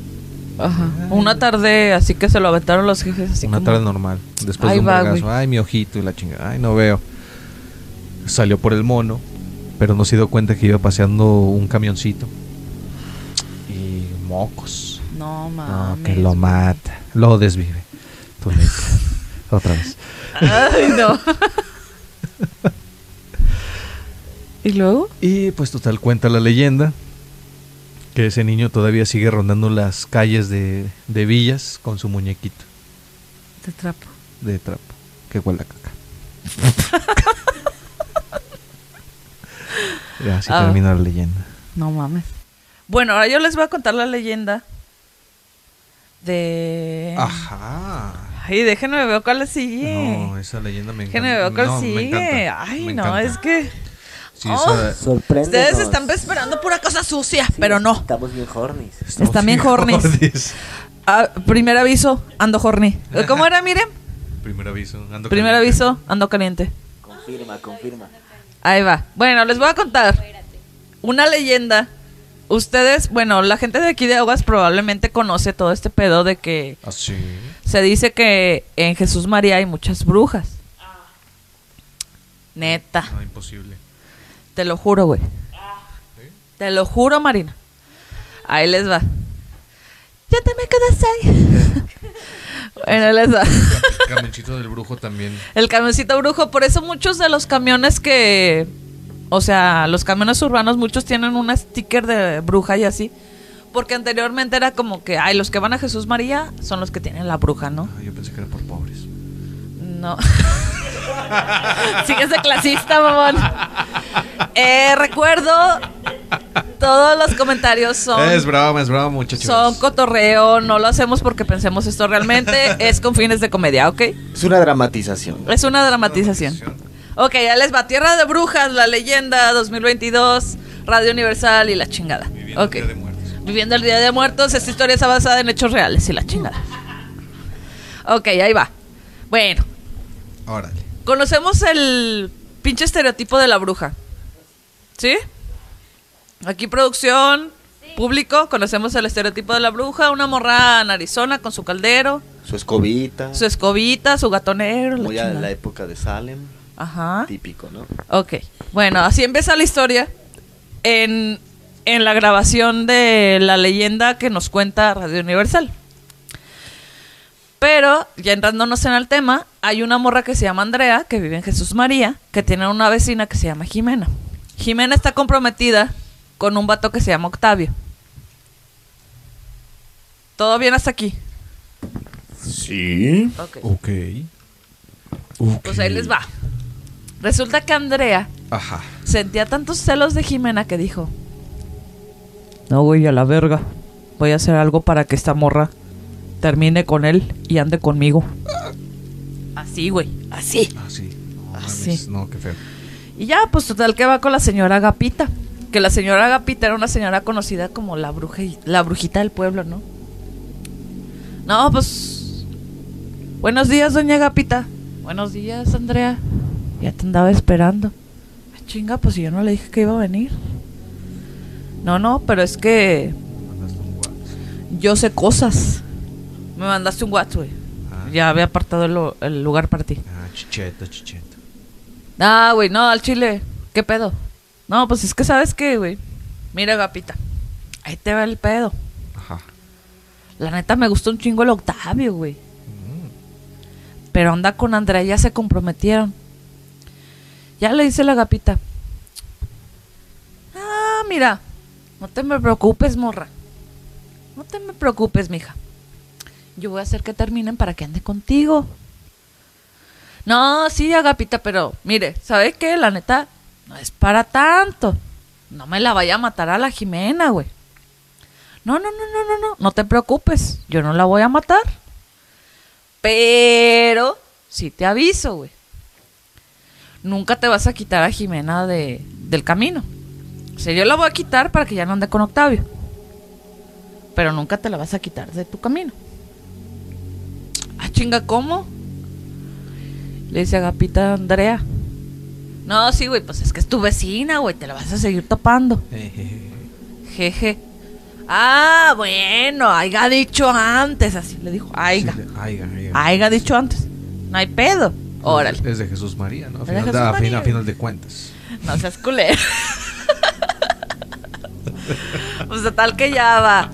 Ajá. Una tarde así que se lo aventaron los jefes. Así una como- tarde normal. Después Ahí de un va. Ay, mi ojito y la chingada. Ay, no veo. Salió por el mono, pero no se dio cuenta que iba paseando un camioncito. Y mocos. No, No, mames. que lo mata. Lo desvive. *laughs* Otra vez. Ay, no. *laughs* ¿Y luego? Y pues total cuenta la leyenda que ese niño todavía sigue rondando las calles de, de villas con su muñequito Te trapo. de trapo que huele a caca. *laughs* y así Ah. termina la leyenda. No mames. Bueno, ahora yo les voy a contar la leyenda de... Ajá. Ay, déjenme ver cuál sigue. No, esa leyenda me déjenme encanta. ver cuál No, sigue. Ay, me no, encanta. es que... Sí, Oh. Ustedes están esperando pura cosa sucia, pero no. Estamos bien hornies. estamos Están bien hornies. hornies. Ah, primer aviso, ando horny. ¿Cómo era, miren? Primer aviso. ando Primer caliente. aviso, ando caliente. Confirma, confirma. Ahí va. Bueno, les voy a contar una leyenda. Ustedes, bueno, la gente de aquí de Aguas probablemente conoce todo este pedo de que ¿Ah, se dice que en Jesús María hay muchas brujas. Neta, No, imposible. te lo juro, güey. Te lo juro, Marina. Ahí les va. Ya te me quedas ahí. bueno, les va. Camioncito del brujo también. El camioncito brujo, por eso muchos de los camiones que, o sea, los camiones urbanos, muchos tienen un sticker de bruja y así. Porque anteriormente era como que, ay, los que van a Jesús María son los que tienen la bruja, ¿no? Ah, yo pensé que era por pobres. No. *laughs* *laughs* Sigues de clasista, mamón. Eh, recuerdo, todos los comentarios son... Es broma, es broma, muchachos. Son cotorreo, no lo hacemos porque pensemos esto realmente, es con fines de comedia, ¿ok? Es una dramatización. Es una dramatización. Ok, ya les va. Tierra de Brujas, la leyenda 2022, Radio Universal y la chingada. Viviendo ok. el Día de Muertos. Viviendo el Día de Muertos. Esta historia está basada en hechos reales y la chingada. Ok, ahí va. Bueno, Órale. Conocemos el pinche estereotipo de la bruja. ¿Sí? Aquí producción, público, conocemos el estereotipo de la bruja, una morra narizona con su caldero, Su escobita. su escobita, su gatonero, la muy a chingada. la época de Salem. Ajá. Típico, ¿no? Ok. Bueno, así empieza la historia en, en la grabación de la leyenda que nos cuenta Radio Universal. Pero, ya entrándonos en el tema, hay una morra que se llama Andrea, que vive en Jesús María, que tiene una vecina que se llama Jimena. Jimena está comprometida con un vato que se llama Octavio. ¿Todo bien hasta aquí? Sí. Ok. Ok. Ok. Pues ahí les va. Resulta que Andrea Ajá. Sentía tantos celos de Jimena que dijo: No, güey, a la verga. Voy a hacer algo para que esta morra termine con él y ande conmigo. Así, güey, así. Ah, sí. No, mames, sí. No, qué feo. Y ya, pues total que va con la señora Agapita. Que la señora Agapita era una señora conocida como la, bruja, la brujita del pueblo, ¿no? No, pues. Buenos días, doña Agapita. Buenos días, Andrea. Ya te andaba esperando. Ah, chinga, pues si yo no le dije que iba a venir. No, no, pero es que yo sé cosas. Me mandaste un WhatsApp, güey. Ah. Ya había apartado el, lu- el lugar para ti. Ah, chicheto, chicheto. Ah, güey, no, al chile. ¿Qué pedo? No, pues es que sabes qué, güey. Mira, Gapita. Ahí te va el pedo. Ajá. La neta me gustó un chingo el Octavio, güey. Mm. Pero anda con Andrea, ya se comprometieron. Ya le dice la Gapita. Ah, mira. No te me preocupes, morra. No te me preocupes, mija. Yo voy a hacer que terminen para que ande contigo. No, sí, Agapita, pero mire, ¿sabe qué? La neta, no es para tanto. No me la vaya a matar a la Jimena, güey. No, no, no, no, no, no. No te preocupes. Yo no la voy a matar. Pero, sí te aviso, güey. Nunca te vas a quitar a Jimena de, del camino. O sea, yo la voy a quitar para que ya no ande con Octavio. Pero nunca te la vas a quitar de tu camino. Chinga, ¿cómo? Le dice Agapita a Andrea. No, sí, güey, pues es que es tu vecina, güey, te la vas a seguir topando. Jejeje. *laughs* Jeje. Ah, bueno, haya dicho antes, así le dijo. Aiga. Sí, Aiga, aiga. Dicho antes. No hay pedo. Órale. Es de Jesús María, ¿no? A de final, a a de cuentas. No seas culero. *laughs* pues total que ya va.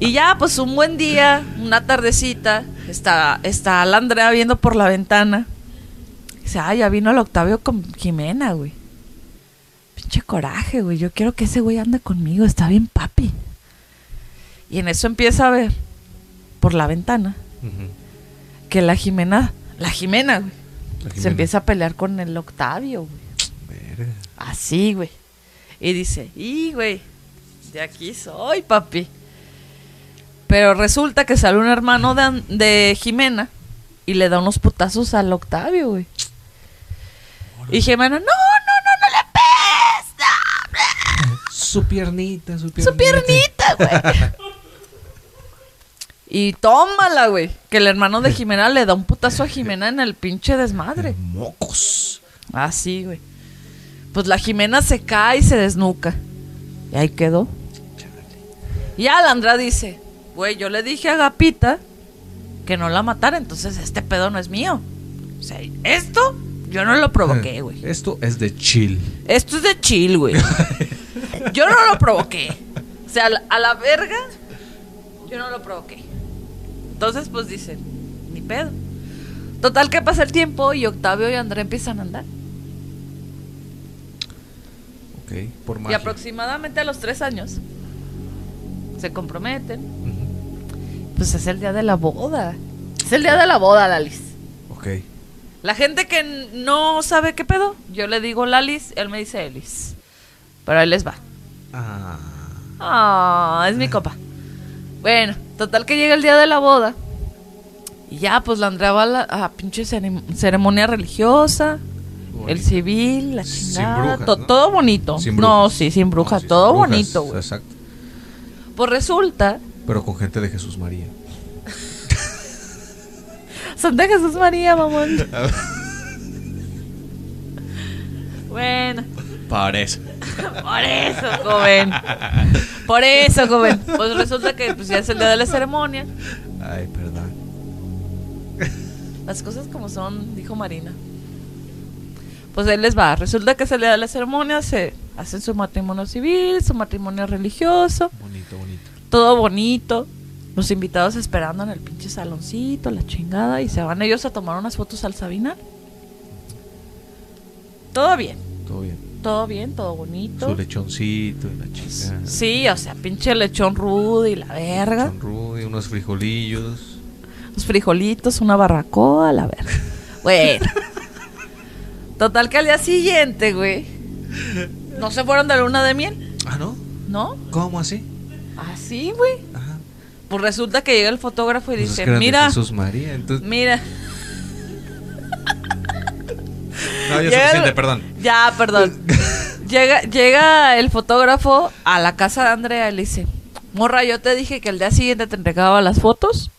Y ya, pues un buen día, una tardecita, está, está la Andrea viendo por la ventana. Dice, ah, ya vino el Octavio con Jimena, güey. Pinche coraje, güey. Yo quiero que ese güey ande conmigo, está bien papi. Y en eso empieza a ver, por la ventana, que la Jimena, la Jimena, güey, La se empieza a pelear con el Octavio, güey. Verga. Así, güey. Y dice, y güey, de aquí soy, papi. Pero resulta que sale un hermano de, Jimena y le da unos putazos al Octavio, güey. Y Jimena, no, no, no, no le pegues, Su piernita, su piernita. su piernita, güey. Y tómala, güey. Que el hermano de Jimena le da un putazo a Jimena en el pinche desmadre. Mocos. Así, güey. Pues la Jimena se cae y se desnuca. Y ahí quedó. Y ya la Andra dice, güey, yo le dije a Gapita que no la matara, entonces este pedo no es mío. O sea, esto yo no lo provoqué, güey. Esto es de chill. Esto es de chill, güey. *laughs* Yo no lo provoqué. O sea, a la, a la verga, yo no lo provoqué. Entonces, pues dicen, ni pedo. Total que pasa el tiempo y Octavio y André empiezan a andar. Ok, por Y magia. aproximadamente a los tres años se comprometen. Pues es el día de la boda. Es el día de la boda, Lalis. Ok. La gente que no sabe qué pedo, yo le digo Lalis, él me dice Elis. Pero ahí les va. Ah. Ah, es mi copa. Bueno, total que llega el día de la boda. Y ya, pues la Andrea va a la a pinche ceremonia religiosa. El civil, la Sin chingada. brujas, to- ¿no? Todo bonito. Sin no, sí, sin brujas. No, sí, todo sin brujas, bonito, güey. Exacto. Pues resulta. Pero con gente de Jesús María. *laughs* Santa Jesús María, mamón. *laughs* bueno, Para eso. *laughs* por eso, joven. Por eso, joven. Pues resulta que pues, ya es el día de la ceremonia. Ay, perdón. Las cosas como son, dijo Marina. Pues él les va. Resulta que es el día de la ceremonia, se hacen su matrimonio civil, su matrimonio religioso, Bonito, bonito. Todo bonito. Los invitados esperando en el pinche saloncito, la chingada, y se van ellos a tomar unas fotos al Sabinar. Todo bien, Todo bien. todo bien, todo bonito. Su lechoncito y la chica. Sí, o sea, pinche lechón rudo y la verga. Son rudy, unos frijolillos. Los frijolitos, una barracoa, la verga. *laughs* Bueno. Total que al día siguiente, güey. No se fueron de luna de miel, Ah, ¿no? ¿no? ¿Cómo así? Así, güey. Ajá. Pues resulta que llega el fotógrafo y Pues es dice, mira, Jesús María, entonces. mira. No, *laughs* ya suficiente, el- perdón. Ya, perdón. *laughs* llega, llega el fotógrafo a la casa de Andrea y le dice, morra, yo te dije que el día siguiente te entregaba las fotos.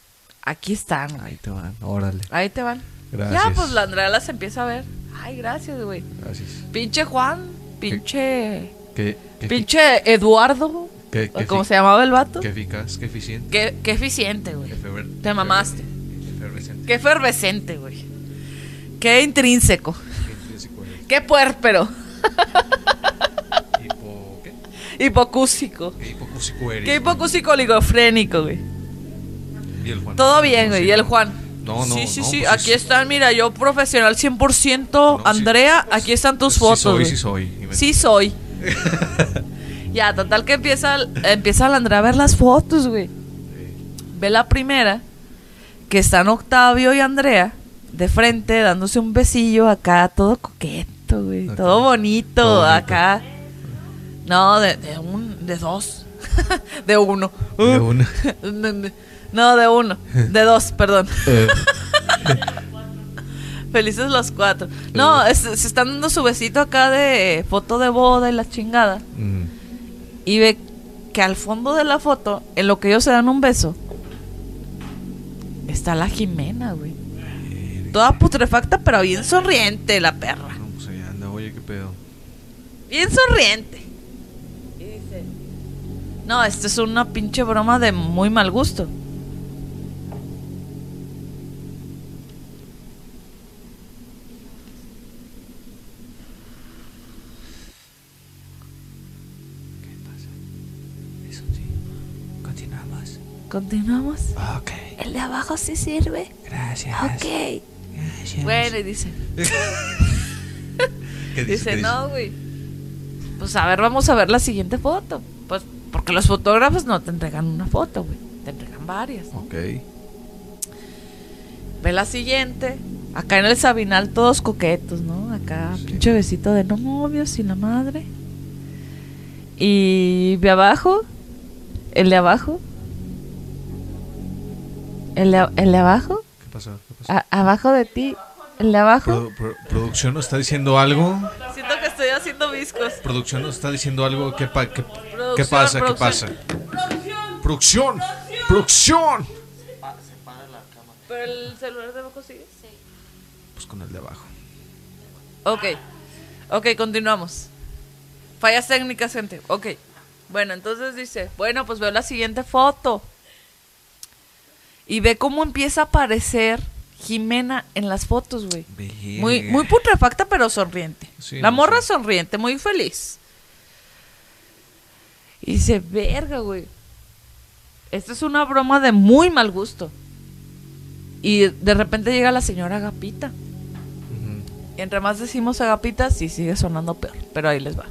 Aquí están. Ahí te van, órale. Ahí te van. Gracias. Ya, pues la Andrea las empieza a ver. Ay, gracias, güey. Gracias. Pinche Juan, pinche... Qué, qué, Pinche Eduardo, qué, o qué como efi- se llamaba el vato. Qué eficaz, qué eficiente. Qué, qué eficiente, güey. Te mamaste. Efervescente. Qué efervescente, güey. Qué intrínseco. Qué intrínseco. Qué puérpero. Hipo- ¿Qué? Hipocúsico. Qué hipocúsico eres. Qué hipocúsico oligofrénico, güey. Y el Juan. Todo bien, güey. Sí, Y el. Juan. No, no, Sí, sí, no, sí. pues Aquí es- están, mira, yo profesional 100%. No, sí. Andrea, aquí están tus Sí fotos. soy, sí soy. Y me- Sí soy. *laughs* *laughs* ya, total que empieza, empieza la Andrea a ver las fotos, güey. Ve la primera, que están Octavio y Andrea de frente dándose un besillo acá, todo coqueto, güey. Todo bonito, Todo bonito. acá. No, de, de un, de dos. *laughs* de uno. De una. *laughs* no, de uno. De dos, *laughs* perdón. Eh, Felices los cuatro. No, es- se están dando su besito acá de foto de boda y la chingada. mm, Y ve que al fondo de la foto, en lo que ellos se dan un beso, está la Jimena, güey. Toda putrefacta, pero bien sonriente la perra. No, pues ahí anda, oye, qué pedo. Bien sonriente. Y dice, no, esto es una pinche broma de muy mal gusto. Continuamos. Ok. El de abajo sí sirve. Gracias. Ok. Gracias. Bueno, y dice, *laughs* ¿Qué dice, ¿Qué no, güey. Pues a ver, vamos a ver la siguiente foto. Pues porque los fotógrafos no te entregan una foto, güey. Te entregan varias. ¿no? Ok. Ve la siguiente. Acá en el Sabinal todos coquetos, ¿no? Acá Sí. pinche besito de novios y la madre. Y ve abajo. El de abajo. El de, el de abajo. ¿Qué pasó? ¿Qué pasó? A- abajo de ti. El de abajo. Produ- pro- ¿Producción nos está diciendo algo? Siento que estoy haciendo viscos. ¿Producción nos está diciendo algo? ¿Qué, pa- qué, Producción, qué pasa? ¿Qué producción. pasa? ¡Producción! ¡Producción! ¿Pero el celular de abajo sigue? Pues con el de abajo. Ok. Ok, continuamos. Fallas técnicas, gente. Ok. Bueno, entonces dice, bueno, pues veo la siguiente foto. Y ve cómo empieza a aparecer Jimena en las fotos, güey. Muy, muy putrefacta, pero sonriente. Sí, la no, morra sonriente, muy feliz. Y dice, verga, güey. Esta es una broma de muy mal gusto. Y de repente llega la señora Agapita. Y entre más decimos Agapita, sí sigue sonando peor. Pero ahí les va.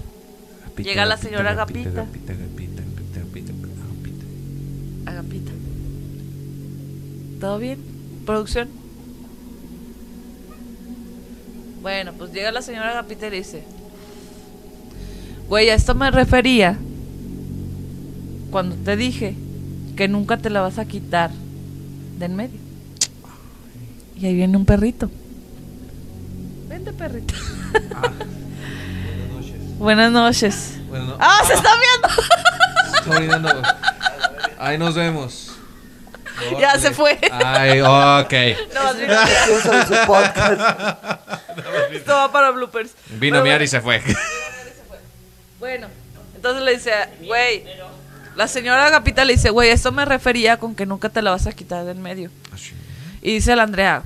Agapita, Llega la señora. Agapita, Agapita, Agapita, ¿Todo bien? ¿Producción? Bueno, pues llega la señora Agapita y le dice, güey, a esto me refería cuando te dije que nunca te la vas a quitar de en medio. Y ahí viene un perrito. Vente, perrito. *laughs* Buenas noches. Bueno, no. ¡Ah, se está viendo! Está orinando. Ahí nos vemos. Ya se fue. Ay, *laughs* ok. No, *laughs* su podcast. Esto va para bloopers. Vino a Pero miar bueno. y se fue. Bueno, entonces le dice, güey, la señora Agapita le dice, güey, esto me refería con que nunca te la vas a quitar de en medio. Y dice la Andrea,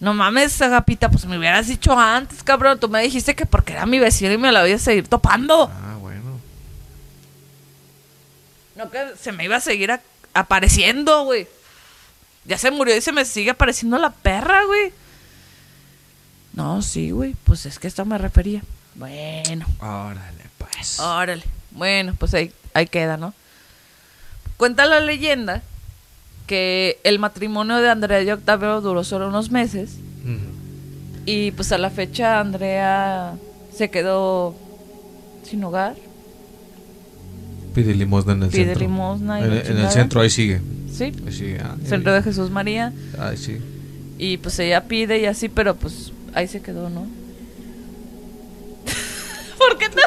no mames, Agapita, pues me hubieras dicho antes, cabrón. Tú me dijiste que porque era mi vecino y me la voy a seguir topando. Ah, bueno. No que se me iba a seguir a- apareciendo, güey. Ya se murió y se me sigue apareciendo la perra, güey. No, sí, güey, pues es que esto me refería. Bueno. Órale, pues. Órale. Bueno, pues ahí, ahí queda, ¿no? Cuenta la leyenda que el matrimonio de Andrea y Octavio duró solo unos meses y pues a la fecha Andrea se quedó sin hogar. Pide limosna en el Pide centro. limosna y En, en el centro, ahí sigue. Sí, Ahí sigue. Ah, Centro de Jesús María. Ahí sí. Y pues ella pide y así, pero pues ahí se quedó, ¿no? *laughs* ¿Por qué te ríes?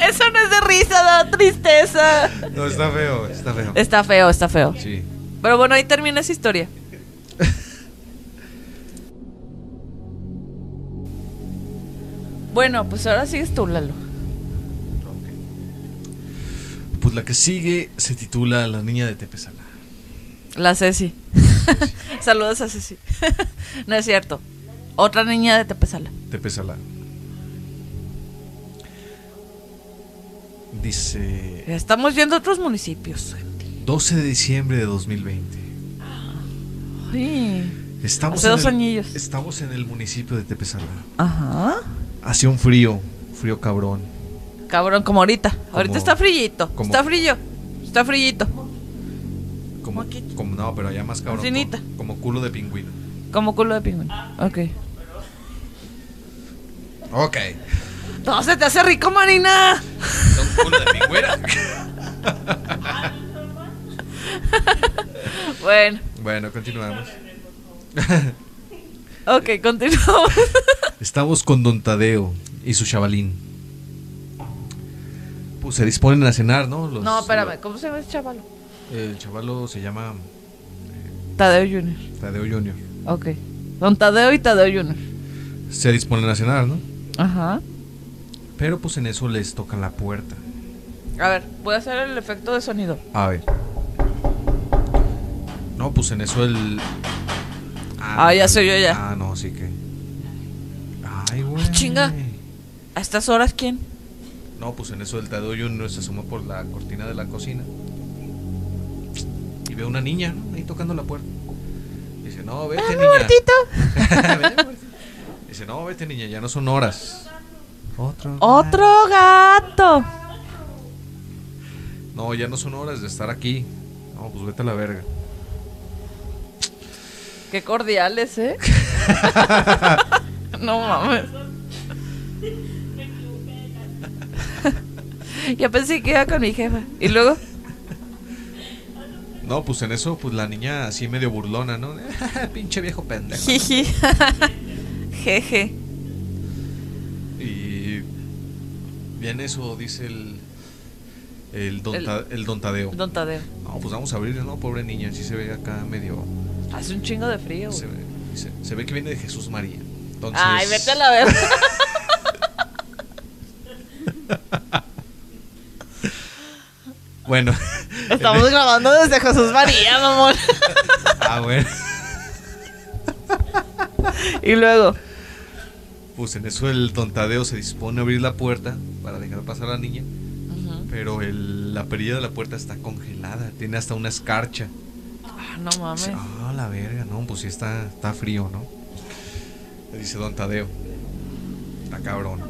*laughs* Eso no es de risa, da tristeza. No, está feo, está feo. Está feo, está feo. Sí. Pero bueno, ahí termina esa historia. *laughs* bueno, pues ahora sigues tú, Lalo. Pues la que sigue se titula La niña de Tepesala. La Ceci. *laughs* Saludos a Ceci. *laughs* no es cierto. Otra niña de Tepesala. Tepesala. Dice Estamos yendo a otros municipios. 12 de diciembre de 2020. Ay. Estamos Hace en dos el- añillos. Estamos en el municipio de Tepesala. Ajá. Hacía un frío, frío cabrón. Cabrón, como ahorita. Ahorita está frillito. como- Está frillo. Está frillito. Como, aquí. como no, pero allá más cabrón. Como, como culo de pingüino. Como culo de pingüino. Ok. Ok. No se te hace rico, Marina. Un culo de pingüina. *laughs* Bueno. bueno, continuamos. Ok, continuamos. Estamos con Don Tadeo y su chavalín. Pues se disponen a cenar, ¿no? Los- no, espérame. ¿Cómo se llama ese chaval? El chavalo se llama Tadeo Junior. Tadeo Junior. Ok. Don Tadeo y Tadeo Junior. Se disponen a cenar, ¿no? Ajá. Pero pues en eso les tocan la puerta. A ver, voy a hacer el efecto de sonido. A ver. No, pues en eso el. Ah, ya soy yo ya. Ah, no, sí que. Ay, güey. Ah, chinga. ¿A estas horas quién? No, pues en eso el Tadeo Junior se asoma por la cortina de la cocina. Y ve una niña, ¿no? Ahí tocando la puerta. Dice, no, vete, niña. Muertito. *laughs* Dice, no, vete, niña, ya no son horas. Otro. Otro gato. No, ya no son horas de estar aquí. No, pues vete a la verga. Qué cordiales, ¿eh? *laughs* *laughs* no mames. *laughs* ya pensé que iba con mi jefa. Y luego, No, pues en eso, pues la niña así medio burlona, ¿no? *laughs* Pinche viejo pendejo. jiji. *laughs* Jeje. Y bien eso dice el el don, El- Ta- el don Tadeo. Don Tadeo. No, pues vamos a abrir, ¿no? Pobre niña, así se ve acá medio Hace un chingo de frío. se ve, se, se ve que viene de Jesús María. Entonces Ay, vete a la verga. Bueno. *laughs* Estamos grabando desde Jesús María, mamón. *laughs* ah, bueno. y luego, Pues en eso el don Tadeo se dispone a abrir la puerta para dejar pasar a la niña, pero el- la perilla de la puerta está congelada, tiene hasta una escarcha. Ah, no mames. Ah, la verga, no, pues sí está, está frío, ¿no? Le dice don Tadeo. Está cabrón.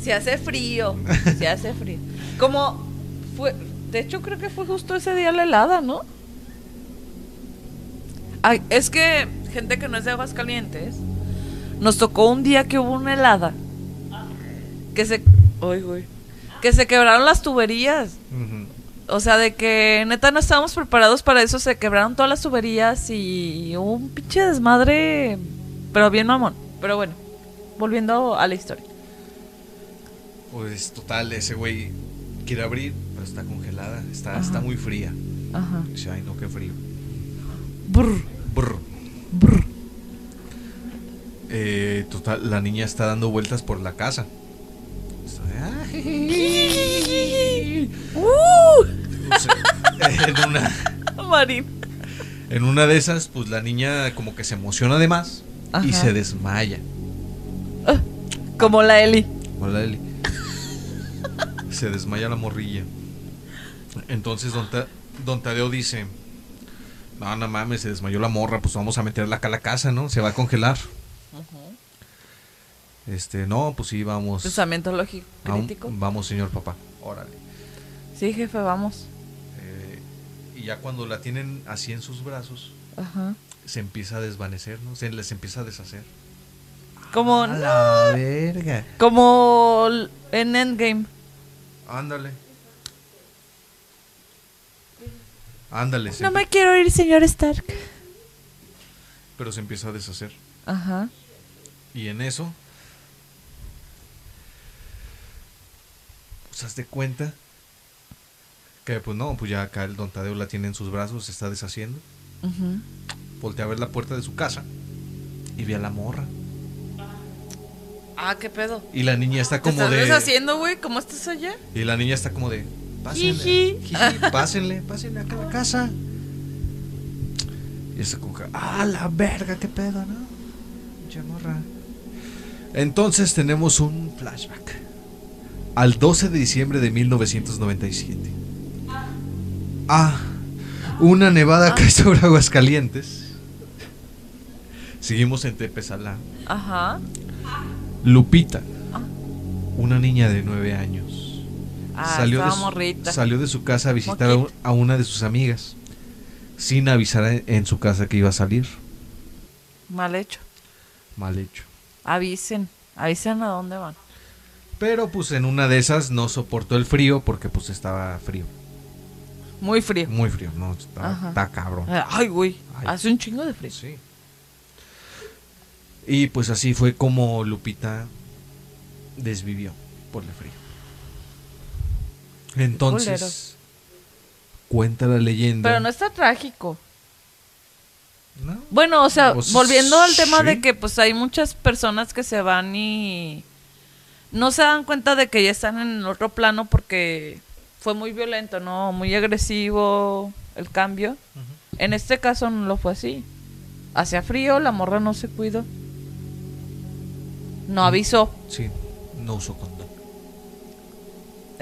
Se hace frío. *laughs* Se hace frío. Como fue. De hecho, creo que fue justo ese día la helada, ¿no? Ay, es que gente que no es de Aguascalientes. Nos tocó un día que hubo una helada. Que se. Que se quebraron las tuberías. O sea, de que neta no estábamos preparados para eso. Se quebraron todas las tuberías y hubo un pinche desmadre. Pero bien mamón. Pero bueno, volviendo a la historia. Pues total, ese güey quiere abrir, pero está congelada, está, Ajá. está muy fría. Ajá. Dice, ay, no, qué frío. Brr, Brr. brr. Eh, total, la niña está dando vueltas por la casa. ¡Uh! *laughs* En, una, Marín. en una de esas, pues la niña como que se emociona de más y se desmaya. Ah, Como la Eli. Hola, Eli. Se desmaya la morrilla. Entonces don, Ta- don Tadeo dice, no, no mames, se desmayó la morra, pues vamos a meterla acá a la casa, ¿no? Se va a congelar. Este, no, pues sí, vamos. Pensamiento lógico un- crítico. vamos, señor papá. Órale. Sí, jefe, vamos. Eh, y ya cuando la tienen así en sus brazos, Ajá. se empieza a desvanecer, ¿no? Se les empieza a deshacer. Como, A la verga. como en Endgame. Ándale. Ándale, No me quiero ir, señor Stark. pero se empieza a deshacer. Ajá. Y en eso, pues haz de cuenta que pues no, pues ya acá el don Tadeo la tiene en sus brazos, se está deshaciendo. Ujú. Voltea a ver la puerta de su casa y ve a la morra. Ah, qué pedo. Y la niña está ¿Te como estás de... deshaciendo, güey? ¿Cómo estás allá? Y la niña está como de... Pásenle, Jiji. jiji, pásenle, pásenle acá a la casa. Y esa coja, ah, la verga, qué pedo, ¿no? Pinche morra. Entonces tenemos un flashback. Al 12 de diciembre de 1997. Ah, una nevada cae sobre Aguascalientes. Seguimos en Tepezalá. Ajá. Lupita, una niña de 9 años. Ah, salió, de su, salió de su casa a visitar a, un- Moquito. a una de sus amigas, sin avisar en, en su casa que iba a salir. Mal hecho. Mal hecho. Avisen. Avisen a dónde van. Pero pues en una de esas no soportó el frío porque pues estaba frío. Muy frío. Muy frío, no, está, cabrón. Ay, güey. Ay. Hace un chingo de frío. Sí. Y pues así fue como Lupita desvivió por el frío. Entonces, cuenta la leyenda. Pero no está trágico. ¿No? Bueno, o sea, Pues, volviendo al tema sí. de que pues hay muchas personas que se van y no se dan cuenta de que ya están en otro plano porque fue muy violento, ¿no? Muy agresivo el cambio. En este caso no lo fue así. Hacía frío, la morra no se cuidó. No avisó. Sí, no usó.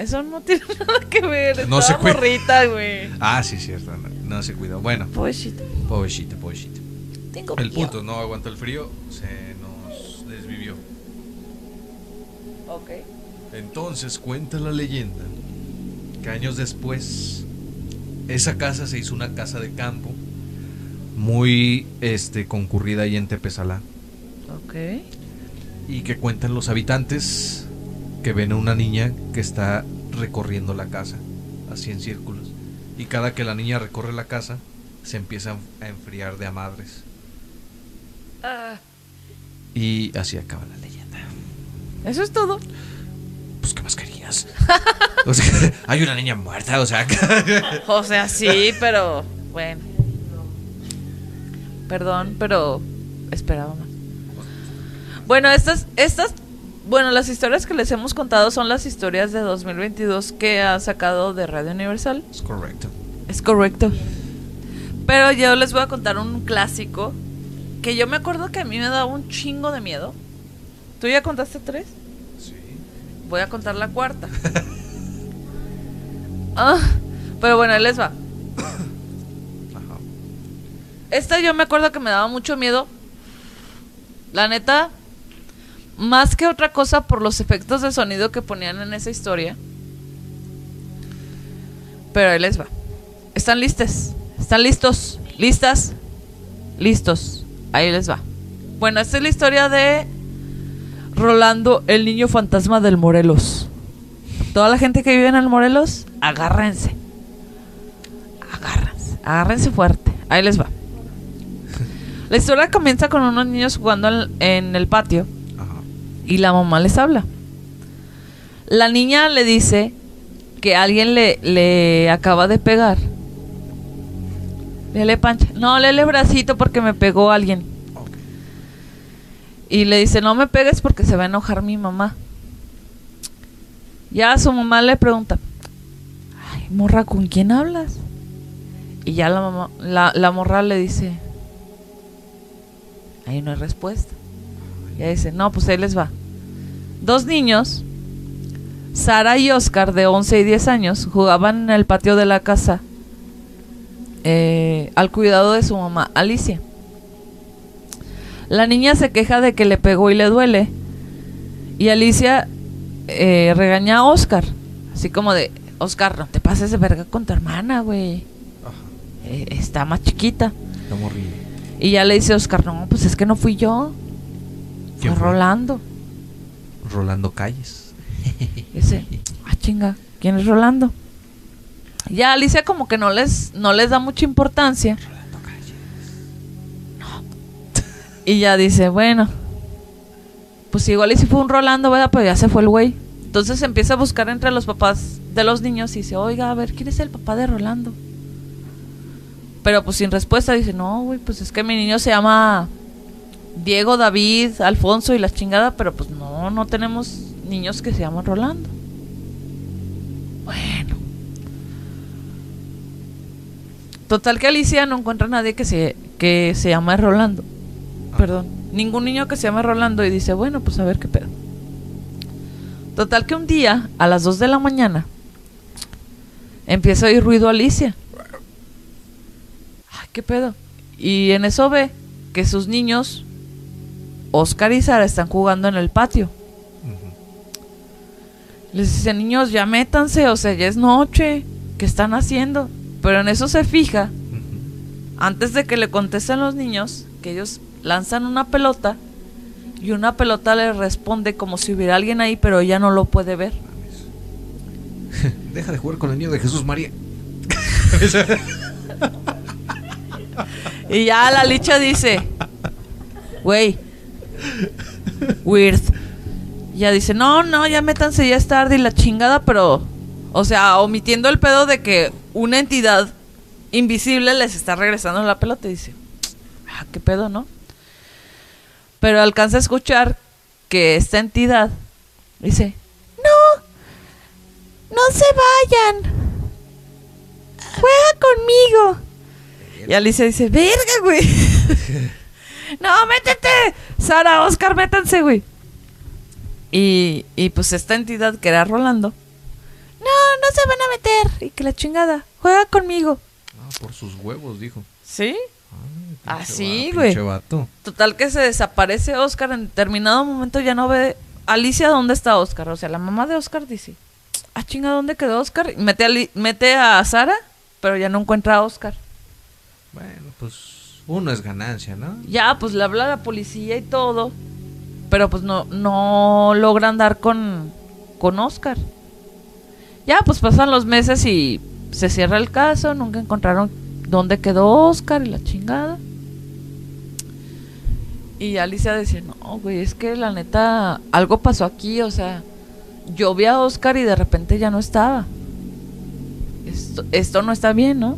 Eso no tiene *laughs* nada que ver. No se cuida. morrita, güey. Ah, sí, cierto. No, no se cuidó. Bueno, Pobrecita. pobrecita, pobrecita. Tengo El miedo. punto, no aguantó el frío, se nos desvivió. Ok. Entonces cuenta la leyenda que años después esa casa se hizo una casa de campo muy este concurrida ahí en Tepezalá Ok. y que cuentan los habitantes que ven a una niña que está recorriendo la casa así en círculos y cada que la niña recorre la casa se empieza a enfriar de a madres Ah, y así acaba la leyenda. eso es todo. Pues qué más querías. *laughs* O sea, hay una niña muerta, o sea, *laughs* O sea, sí, pero bueno. Perdón, pero esperaba más. Bueno, estas, estas, bueno, las historias que les hemos contado son las historias de 2022 que ha sacado de Radio Universal. es correcto. Es correcto. Pero yo les voy a contar un clásico que yo me acuerdo que a mí me daba un chingo de miedo. ¿Tú ya contaste tres? Sí. Voy a contar la cuarta. *laughs* ah, pero bueno, ahí les va. *coughs* Ajá. Esta yo me acuerdo que me daba mucho miedo. La neta, más que otra cosa por los efectos de sonido que ponían en esa historia. Pero ahí les va. ¿Están listos? ¿Están listos? ¿Listas? Listos. Ahí les va. Bueno, esta es la historia de Rolando, el niño fantasma del Morelos. Toda la gente que vive en el Morelos, agárrense. Agárrense. Agárrense fuerte. Ahí les va. La historia comienza con unos niños jugando en, el patio. Y la mamá les habla. La niña le dice que alguien le, le acaba de pegar Lele pancha. No, lele bracito porque me pegó alguien. Y le dice, no me pegues porque se va a enojar mi mamá. Ya su mamá le pregunta, ay, morra, ¿con quién hablas? Y ya la, mamá, la, la morra le dice, ahí no hay respuesta. Y ella dice, no, pues ahí les va. Dos niños, Sara y Oscar, de 11 y 10 años, jugaban en el patio de la casa eh, al cuidado de su mamá, Alicia. La niña se queja de que le pegó y le duele. Y Alicia eh, regaña a Oscar. Así como de, Oscar, no te pases de verga con tu hermana, güey. Eh, está más chiquita. Está. Y ya le dice Oscar, no, pues es que no fui yo. Fue ¿Quién fue? Rolando. Rolando Calles. *laughs* Dice, ah, chinga, ¿quién es Rolando? Ya Alicia como que no les, no les da mucha importancia. No. Y ya dice, bueno, pues igual y si fue un Rolando, ¿verdad? Pero ya se fue el güey. Entonces empieza a buscar entre los papás de los niños y dice, oiga, a ver, ¿quién es el papá de Rolando? Pero pues sin respuesta dice, no, güey, pues es que mi niño se llama Diego, David, Alfonso y la chingada, pero pues no, no tenemos niños que se llaman Rolando. Bueno. Total que Alicia no encuentra a nadie que se, que se llame Rolando. Perdón. Ningún niño que se llame Rolando y dice, bueno, pues a ver qué pedo. Total que un día, a las 2 de la mañana, empieza a oír ruido Alicia. Ay, qué pedo. Y en eso ve que sus niños, Oscar y Sara, están jugando en el patio. Les dice, niños, ya métanse, o sea, ya es noche. ¿Qué están haciendo? Pero en eso se fija, antes de que le contesten los niños, que ellos lanzan una pelota y una pelota le responde como si hubiera alguien ahí, pero ella no lo puede ver. *laughs* Deja de jugar con el niño de Jesús María. *laughs* Y ya la licha dice, güey, weird. Ya dice, no, no, ya métanse, ya es tarde y la chingada, pero, o sea, omitiendo el pedo de que una entidad invisible les está regresando la pelota dice, ah, qué pedo, ¿no? Pero alcanza a escuchar que esta entidad dice, no, no se vayan, juega conmigo. Y Alicia dice, verga, güey. *laughs* no, métete. Sara, Oscar, métanse, güey. Y, y pues esta entidad que era Rolando. No, no se van a meter. Y que la chingada. Juega conmigo. Ah, por sus huevos, dijo. ¿Sí? Ah, Así, va- güey. Total que se desaparece Oscar. En determinado momento ya no ve. Alicia, ¿dónde está Oscar? O sea, la mamá de Oscar dice. Ah, chinga, ¿dónde quedó Oscar? Y mete a, mete a Sara, pero ya no encuentra a Oscar. Bueno, pues uno es ganancia, ¿no? Ya, pues le habla la policía y todo. Pero pues no, no logran dar con, con Oscar. Ya, pues pasan los meses y se cierra el caso. Nunca encontraron dónde quedó Oscar y la chingada. Y Alicia decía, no, güey, es que la neta, algo pasó aquí, o sea, yo vi a Oscar y de repente ya no estaba. Esto, esto no está bien, ¿no?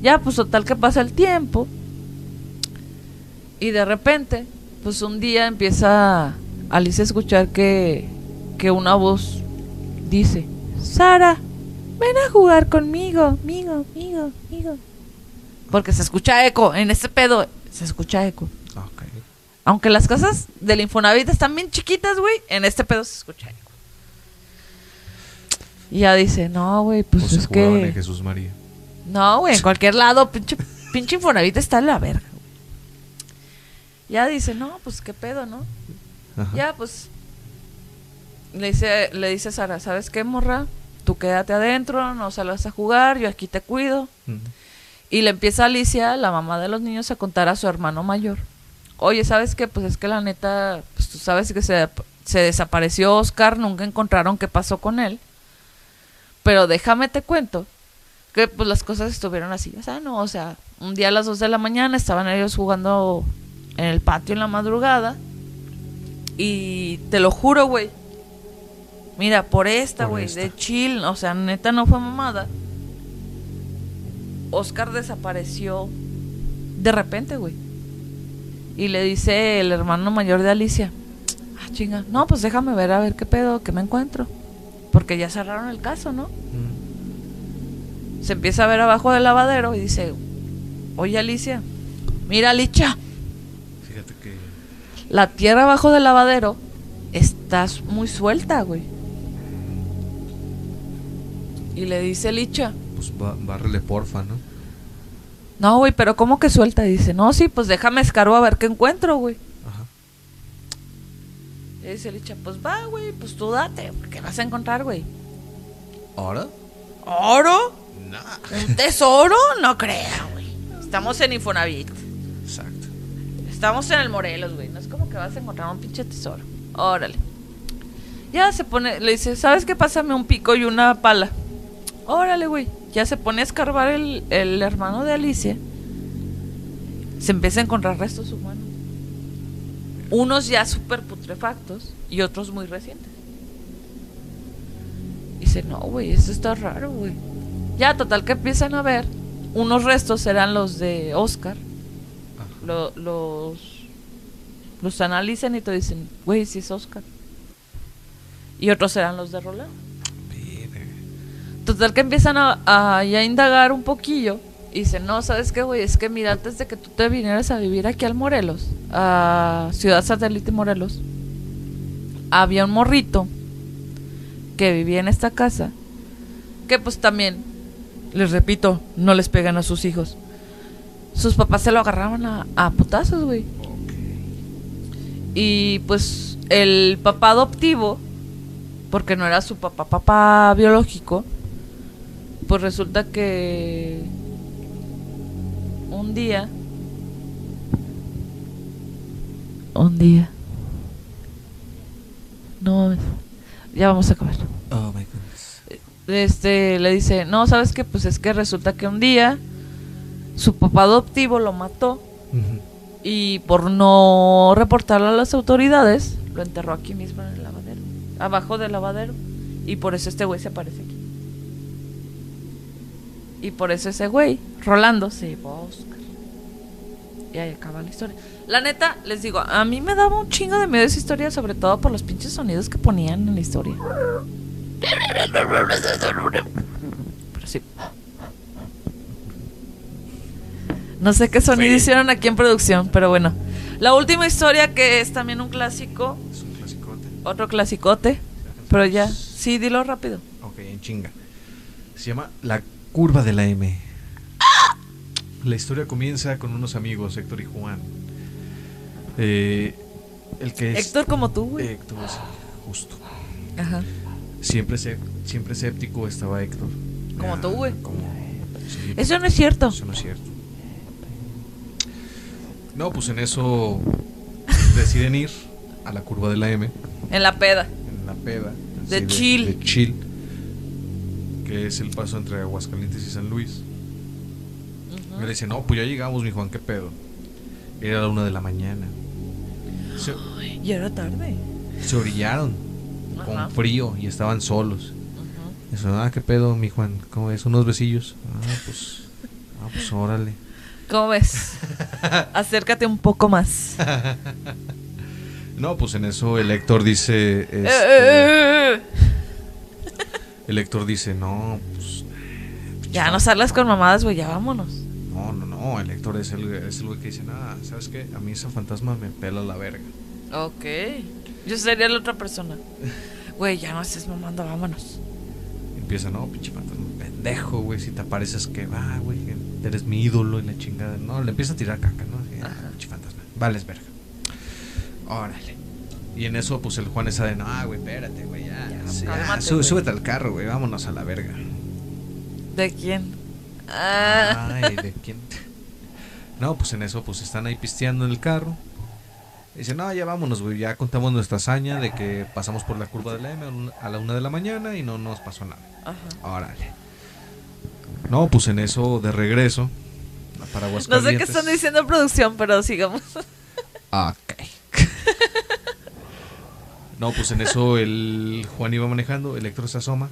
Ya, pues total que pasa el tiempo. Y de repente, pues un día empieza Alicia a escuchar que, que una voz dice, Sara, ven a jugar conmigo, migo, migo, migo. Porque se escucha eco, en este pedo se escucha eco. Aunque las casas del Infonavit están bien chiquitas, güey, en este pedo se escucha eco. Y ya dice, no, güey, pues O se es en que... Jesús María. No, güey, en cualquier lado, pinche, pinche Infonavit está en la verga. Ya dice, no, pues qué pedo, ¿no? Ajá. Ya, pues. Le dice, le dice Sara, ¿sabes qué, morra? Tú quédate adentro, no salgas a jugar, yo aquí te cuido. Y le empieza Alicia, la mamá de los niños, a contar a su hermano mayor. Oye, ¿sabes qué? Pues es que la neta, pues tú sabes que se, se desapareció Oscar, nunca encontraron qué pasó con él. Pero déjame te cuento que pues las cosas estuvieron así. O sea, no, o sea, un día a las 2 de la mañana estaban ellos jugando en el patio en la madrugada. Y te lo juro, güey. Mira, por esta, güey, de chill, o sea, neta no fue mamada. Oscar desapareció de repente, güey. Y le dice el hermano mayor de Alicia, ah, chinga, no, pues déjame ver a ver qué pedo, qué me encuentro. Porque ya cerraron el caso, ¿no? Mm. Se empieza a ver abajo del lavadero y dice, oye Alicia, mira que. La tierra abajo del lavadero está muy suelta, güey. Y le dice Licha, Pues bá- bárrele porfa, ¿no? no, güey, pero ¿cómo que suelta? Y dice, no, sí, pues déjame escarbo a ver qué encuentro, güey. Ajá. Y dice Licha, pues va, güey, pues tú date, porque vas a encontrar, güey. ¿Ahora? ¿Oro? Nah. ¿Un tesoro? No crea, güey. Estamos en Infonavit. Exacto. Estamos en el Morelos, güey. No es que vas a encontrar un pinche tesoro. Órale. Ya se pone, le dice, ¿sabes qué? Pásame un pico y una pala. Órale, güey. Ya se pone a escarbar el, el hermano de Alicia. Se empieza a encontrar restos humanos. Unos ya súper putrefactos y otros muy recientes. Dice, no, güey, eso está raro, güey. Ya, total que empiezan a ver. Unos restos eran los de Oscar lo- los los analizan y te dicen, güey, si es Oscar. Y otros eran los de Roland. Total que empiezan a, a ya indagar un poquillo. Y dicen, no, ¿sabes qué, güey? Es que mira, antes de que tú te vinieras a vivir aquí al Morelos, a Ciudad Satélite Morelos, había un morrito que vivía en esta casa, que pues también, les repito, no les pegan a sus hijos. Sus papás se lo agarraban a, a putazos, güey. Y pues el papá adoptivo, porque no era su papá, papá biológico, pues resulta que un día, un día, no ya vamos a acabar. Oh my goodness. Este le dice, no, sabes que pues es que resulta que un día su papá adoptivo lo mató. Y por no reportarlo a las autoridades, lo enterró aquí mismo en el lavadero, abajo del lavadero. Y por eso este güey se aparece aquí. Y por eso ese güey, Rolando, se llevó a Oscar. Y ahí acaba la historia. La neta, les digo, a mí me daba un chingo de miedo esa historia, sobre todo por los pinches sonidos que ponían en la historia. *laughs* Pero sí. No sé qué sonido hicieron aquí en producción, pero bueno. La última historia que es también un clásico, Es un clasicote. otro clasicote, pero ya, sí, dilo rápido. Ok, en chinga. Se llama La curva de la M. La historia comienza con unos amigos, Héctor y Juan. Eh, el que es Héctor como tú, güey. Héctor, sí, justo. Ajá. Siempre, siempre escéptico estaba Héctor. Como tú, güey. Como, sí, Eso no es cierto. Eso no es cierto. No, pues en eso deciden ir a la curva de la M, En la peda. en la peda. De chill. De chill. Que es el paso entre Aguascalientes y San Luis. Y le dice, no, pues ya llegamos, mi Juan, ¿qué pedo? Era la una de la mañana. Se, Ay, ya era tarde. se orillaron Ajá. con frío y estaban solos. Ajá. Eso, ah, ¿qué pedo, mi Juan? ¿Cómo es? ¿Unos besillos? Ah, pues, ah, pues órale. ¿Cómo ves? Acércate un poco más. No, pues en eso el Héctor dice, este, el Héctor dice, no, pues, eh. Ya no salgas con mamadas, güey, ya vámonos. no, no, no, el Héctor es el, es el güey que dice, nada, ¿sabes qué? A mí esa fantasma me pela la verga. Ok. Yo sería la otra persona. Güey, ya no estés mamando, vámonos. Empieza, no, pinche fantasma, pendejo, güey, si te apareces que va, güey, que eres mi ídolo y la chingada. No, le empieza a tirar caca, ¿no? Así, ah, Ajá. pinche fantasma, vales verga. Órale. Y en eso, pues el Juan está de, no, güey, espérate, güey, ya, Ya, sí, ya, cálmate, sú- güey". súbete al carro, güey, vámonos a la verga. ¿De quién? Ah. Ay, ¿de quién? No, pues en eso, pues están ahí pisteando en el carro. Dice, no, ya vámonos, güey. Ya contamos nuestra hazaña de que pasamos por la curva de la M a la una de la mañana y no nos pasó nada. Ajá. Órale. No, pues en eso de regreso. Para no sé qué están diciendo producción, pero sigamos. Ok. no, pues en eso el Juan iba manejando, Electro se asoma.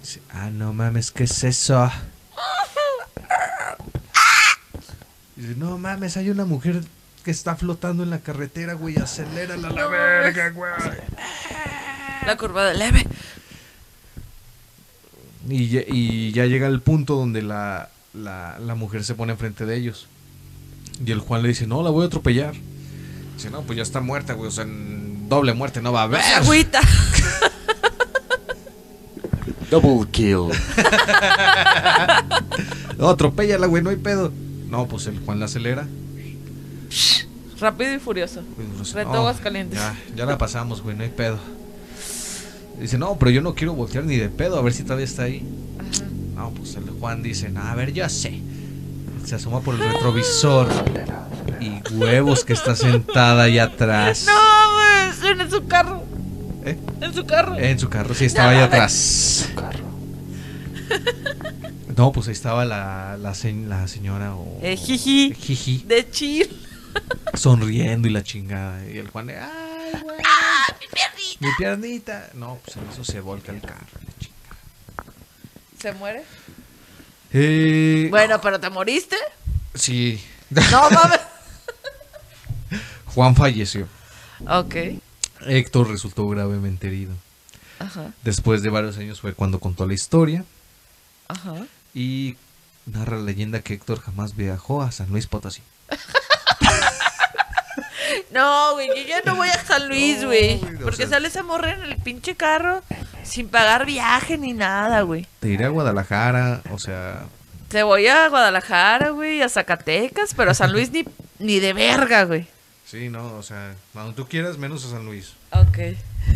Dice, ah, no mames, ¿qué es eso? Dice, no mames, hay una mujer que está flotando en la carretera, güey, acelérala la verga, güey. La curva de leve. Y, ya- y ya llega el punto donde la, la, la mujer se pone enfrente de ellos. Y el Juan le dice, no, la voy a atropellar. Dice, no, pues ya está muerta, güey, o sea, en doble muerte no va a haber. Agüita. *laughs* Double kill. *laughs* No, atropéllala, güey, no hay pedo. No, pues el Juan la acelera. Rápido y furioso. Pues, Reto no, Aguascalientes. Ya, ya la pasamos, güey, no hay pedo. Dice, no, pero yo no quiero voltear ni de pedo, a ver si todavía está ahí. Ajá. No, pues el Juan dice, no, a ver, yo sé. Se asoma por el retrovisor. Y huevos que está sentada ahí atrás. No, en su carro. ¿Eh? En su carro. En su carro, sí, estaba ahí No, atrás. No, pues ahí estaba la, la, se- la señora o... Eh, jiji. Jiji, De chill. sonriendo y la chingada. Y el Juan, de, ay, güey. mi piernita! No, pues en eso se volca el carro. ¿Se muere? Eh, Bueno, pero ¿te moriste? Sí. No *laughs* mames. Juan falleció. ok. Héctor resultó gravemente herido. Ajá. Después de varios años fue cuando contó la historia Ajá. y narra la leyenda que Héctor jamás viajó a San Luis Potosí. *laughs* No, güey, yo ya no voy a San Luis, No, güey. güey, o porque sea- sale esa morra en el pinche carro sin pagar viaje ni nada, güey. Te iré a Guadalajara, o sea, Te voy a Guadalajara, güey, a Zacatecas, pero a San Luis ni, *laughs* ni de verga, güey. sí, no, o sea, cuando tú quieras, menos a San Luis. Ok.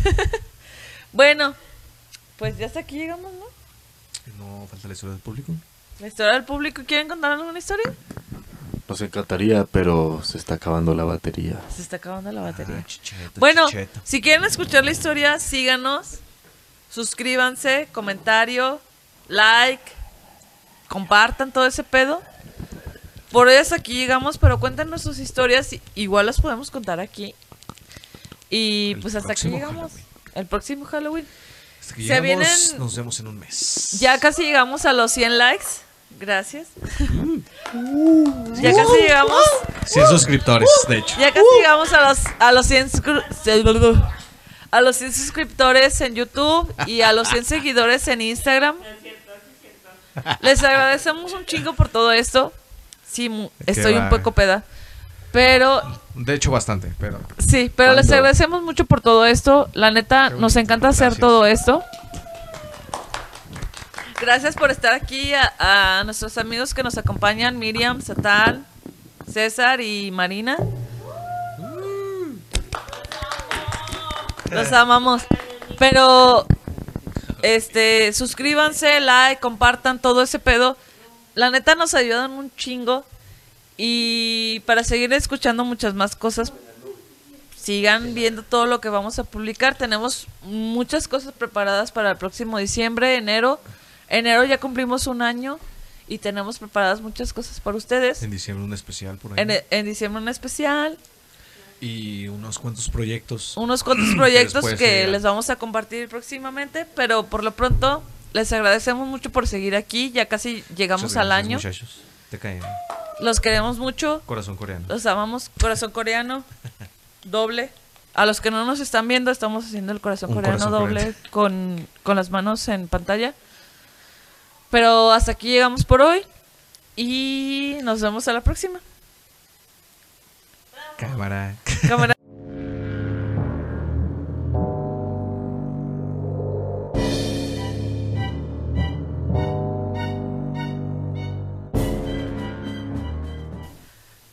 *laughs* bueno, pues ya hasta aquí llegamos, ¿no? No falta la historia del público. La historia del público. ¿Quieren contar alguna historia? Nos encantaría, pero se está acabando la batería. Se está acabando la batería. Ah, chicheto, Bueno, chicheto. si quieren escuchar la historia, síganos, suscríbanse, comentario, like, compartan todo ese pedo. Por hoy hasta aquí llegamos, pero cuéntanos sus historias, y- igual las podemos contar aquí. Y El pues hasta aquí llegamos. Halloween. El próximo Halloween. Hasta que se llegamos, vienen- nos vemos en un mes. Ya casi llegamos a los 100 likes. Gracias. ya casi llegamos. 100 suscriptores, de hecho. Ya casi llegamos a los, a los 100 suscri- a los 100 suscriptores en YouTube y a los 100 seguidores en Instagram. Les agradecemos un chingo por todo esto. Sí, estoy un poco peda. Pero De hecho, bastante, pero. sí, pero les agradecemos mucho por todo esto. La neta, nos encanta hacer todo esto. Gracias por estar aquí a, nuestros amigos que nos acompañan, Miriam, Satán, César y Marina. Los amamos. Pero, este, suscríbanse, like, compartan todo ese pedo. La neta nos ayudan un chingo. Y para seguir escuchando muchas más cosas, sigan viendo todo lo que vamos a publicar. Tenemos muchas cosas preparadas para el próximo diciembre, enero. Enero ya cumplimos un año y tenemos preparadas muchas cosas para ustedes. En diciembre un especial por ahí. En, en diciembre un especial, Y unos cuantos proyectos. unos cuantos *clears throat* proyectos que llegan. les vamos a compartir próximamente, pero por lo pronto les agradecemos mucho por seguir aquí. Ya casi llegamos Muchas al gracias, año. Muchachos, te caen. Los queremos mucho. Corazón coreano. Los amamos. Corazón coreano. *laughs* Doble. A los que no nos están viendo, estamos haciendo el corazón Un coreano corazón doble coreano. con, con las manos en pantalla. Pero hasta aquí llegamos por hoy. Y nos vemos a la próxima. Cámara. Cámara. *laughs*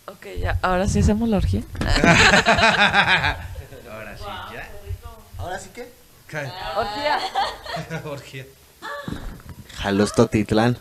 Ok, ya. Ahora sí hacemos la orgía. *laughs* Ahora sí, ya. ¿Ahora sí que? Orgía. *laughs* Orgía. Jalostotitlán.